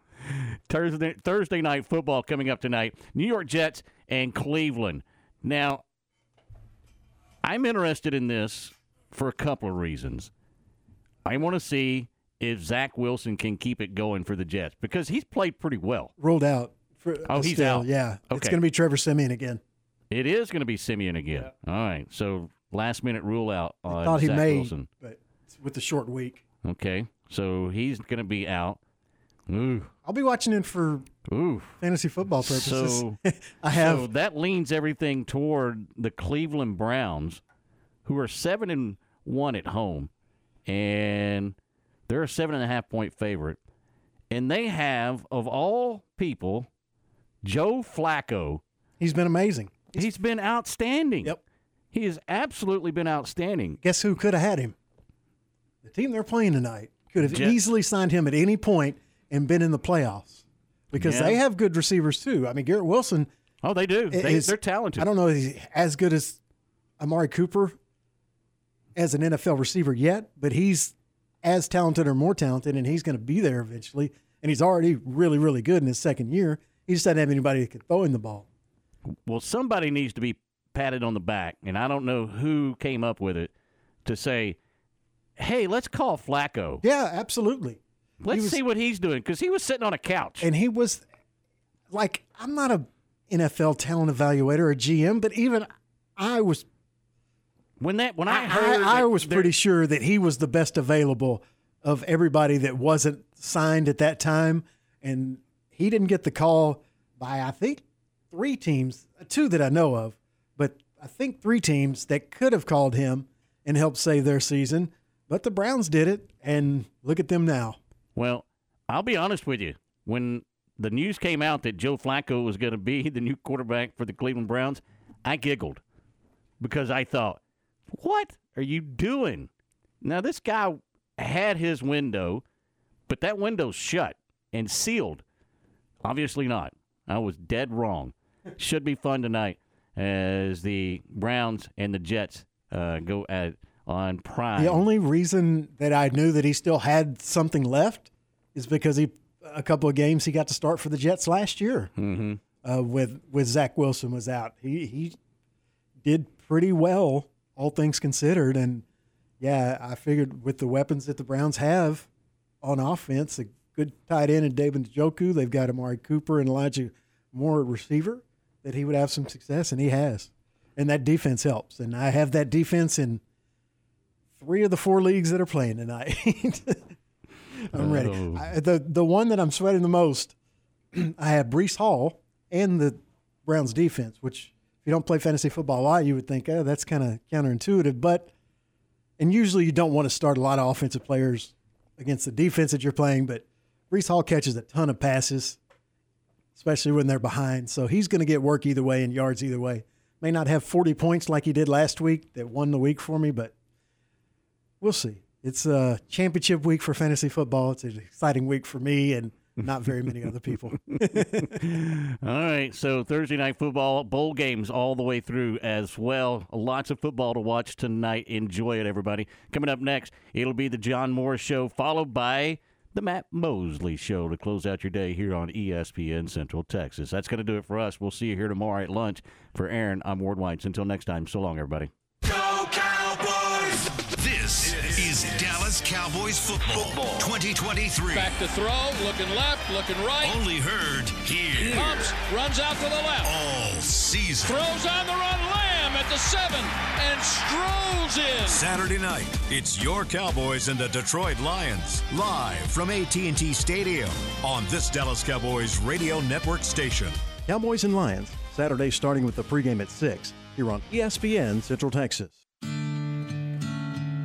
Thursday, Thursday night football coming up tonight. New York Jets and Cleveland. Now, I'm interested in this for a couple of reasons. I want to see if Zach Wilson can keep it going for the Jets because he's played pretty well. Ruled out. For, Oh, he's still, out. Yeah. It's going to be Trevor Siemian again. It is going to be Siemian again. All right. So last minute rule out on Thought he Zach may, Wilson. but with the short week, Okay. So he's going to be out. Ooh. I'll be watching it for Ooh. fantasy football purposes. So I have So that leans everything toward the Cleveland Browns, who are seven and one at home, and they're a seven and a half point favorite, and they have of all people, Joe Flacco. He's been amazing. he's been outstanding. Yep. He has absolutely been outstanding. Guess who could have had him? The team they're playing tonight could have easily signed him at any point and been in the playoffs because Yeah. they have good receivers too. I mean, Garrett Wilson. Oh, they do. they, they're talented. I don't know if he's as good as Amari Cooper as an NFL receiver yet, but he's as talented or more talented, and he's going to be there eventually. And he's already really, really good in his second year. He just doesn't have anybody that can throw him the ball. Well, somebody needs to be patted on the back, and I don't know who came up with it to say, "Hey, let's call Flacco. Yeah, absolutely. Let's was- see what he's doing because he was sitting on a couch." And he was like, I'm not a NFL talent evaluator or GM, but even I was when that when I I, heard I, that was pretty sure that he was the best available of everybody that wasn't signed at that time, and he didn't get the call by I think three teams, uh, two that I know of, but I think three teams that could have called him and helped save their season, but the Browns did it, and look at them now. Well, I'll be honest with you. When the news came out that Joe Flacco was going to be the new quarterback for the Cleveland Browns, I giggled because I thought, "What are you doing?" Now this guy had his window, but that window's shut and sealed. Obviously not. I was dead wrong. Should be fun tonight as the Browns and the Jets uh, go at on prime. The only reason that I knew that he still had something left is because he a couple of games he got to start for the Jets last year. Mm-hmm. Uh, with with Zach Wilson was out, he he did pretty well, all things considered, and yeah, I figured with the weapons that the Browns have on offense, a good tight end in David Njoku, they've got Amari Cooper and Elijah Moore at receiver, that he would have some success, and he has, and that defense helps, and I have that defense in three of the four leagues that are playing tonight. I'm ready. Oh. I, the the one that I'm sweating the most, I have Breece Hall and the Browns defense, which if you don't play fantasy football a lot, you would think, oh, that's kind of counterintuitive. But and usually you don't want to start a lot of offensive players against the defense that you're playing. But Breece Hall catches a ton of passes, especially when they're behind. So he's going to get work either way and yards either way. May not have 40 points like he did last week that won the week for me, but we'll see. It's a championship week for fantasy football. It's an exciting week for me and not very many other people. All right, so Thursday night football, bowl games all the way through as well. Lots of football to watch tonight. Enjoy it, everybody. Coming up next, it'll be the John Morris Show, followed by the Matt Mosley Show to close out your day here on ESPN Central Texas. That's going to do it for us. We'll see you here tomorrow at lunch. For Aaron, I'm Ward Whites. Until next time, so long, everybody. Cowboys football, 2023. Back to throw, looking left, looking right. Only heard here. Pumps, runs out to the left. All season. Throws on the run, Lamb at the seven, and strolls in. Saturday night, it's your Cowboys and the Detroit Lions, live from AT&T Stadium on this Dallas Cowboys radio network station. Cowboys and Lions, Saturday starting with the pregame at 6 here on ESPN Central Texas.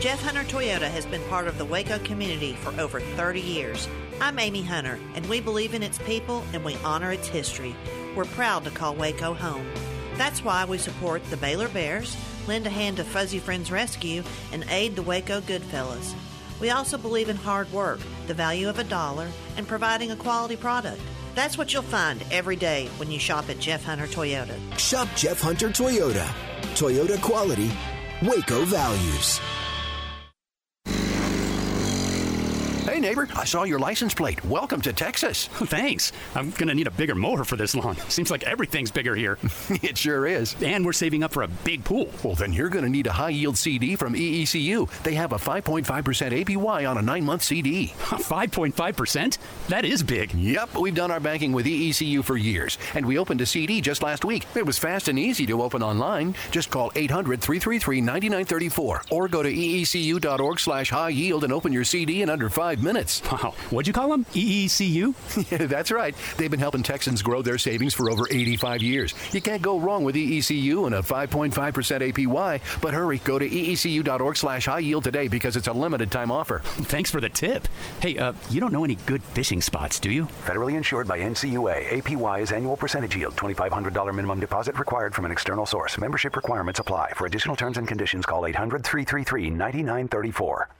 Jeff Hunter Toyota has been part of the Waco community for over 30 years. I'm Amy Hunter, and we believe in its people and we honor its history. We're proud to call Waco home. That's why we support the Baylor Bears, lend a hand to Fuzzy Friends Rescue, and aid the Waco Goodfellas. We also believe in hard work, the value of a dollar, and providing a quality product. That's what you'll find every day when you shop at Jeff Hunter Toyota. Shop Jeff Hunter Toyota. Toyota quality, Waco values. Neighbor, I saw your license plate. Welcome to Texas. Thanks. I'm going to need a bigger mower for this lawn. Seems like everything's bigger here. it sure is. And we're saving up for a big pool. Well, then you're going to need a high yield CD from EECU. They have a 5.5% APY on a nine month CD. 5.5%? That is big. Yep, we've done our banking with EECU for years, and we opened a CD just last week. It was fast and easy to open online. Just call 800 333 9934 or go to eecu.org slash high yield and open your CD in under five minutes. Wow. What'd you call them? EECU? yeah, that's right. They've been helping Texans grow their savings for over 85 years. You can't go wrong with EECU and a 5.5% APY. But hurry, go to eecu.org slash high yield today because it's a limited time offer. Thanks for the tip. Hey, uh, you don't know any good fishing spots, do you? Federally insured by NCUA. APY is annual percentage yield. $2,500 minimum deposit required from an external source. Membership requirements apply. For additional terms and conditions, call 800 333 9934.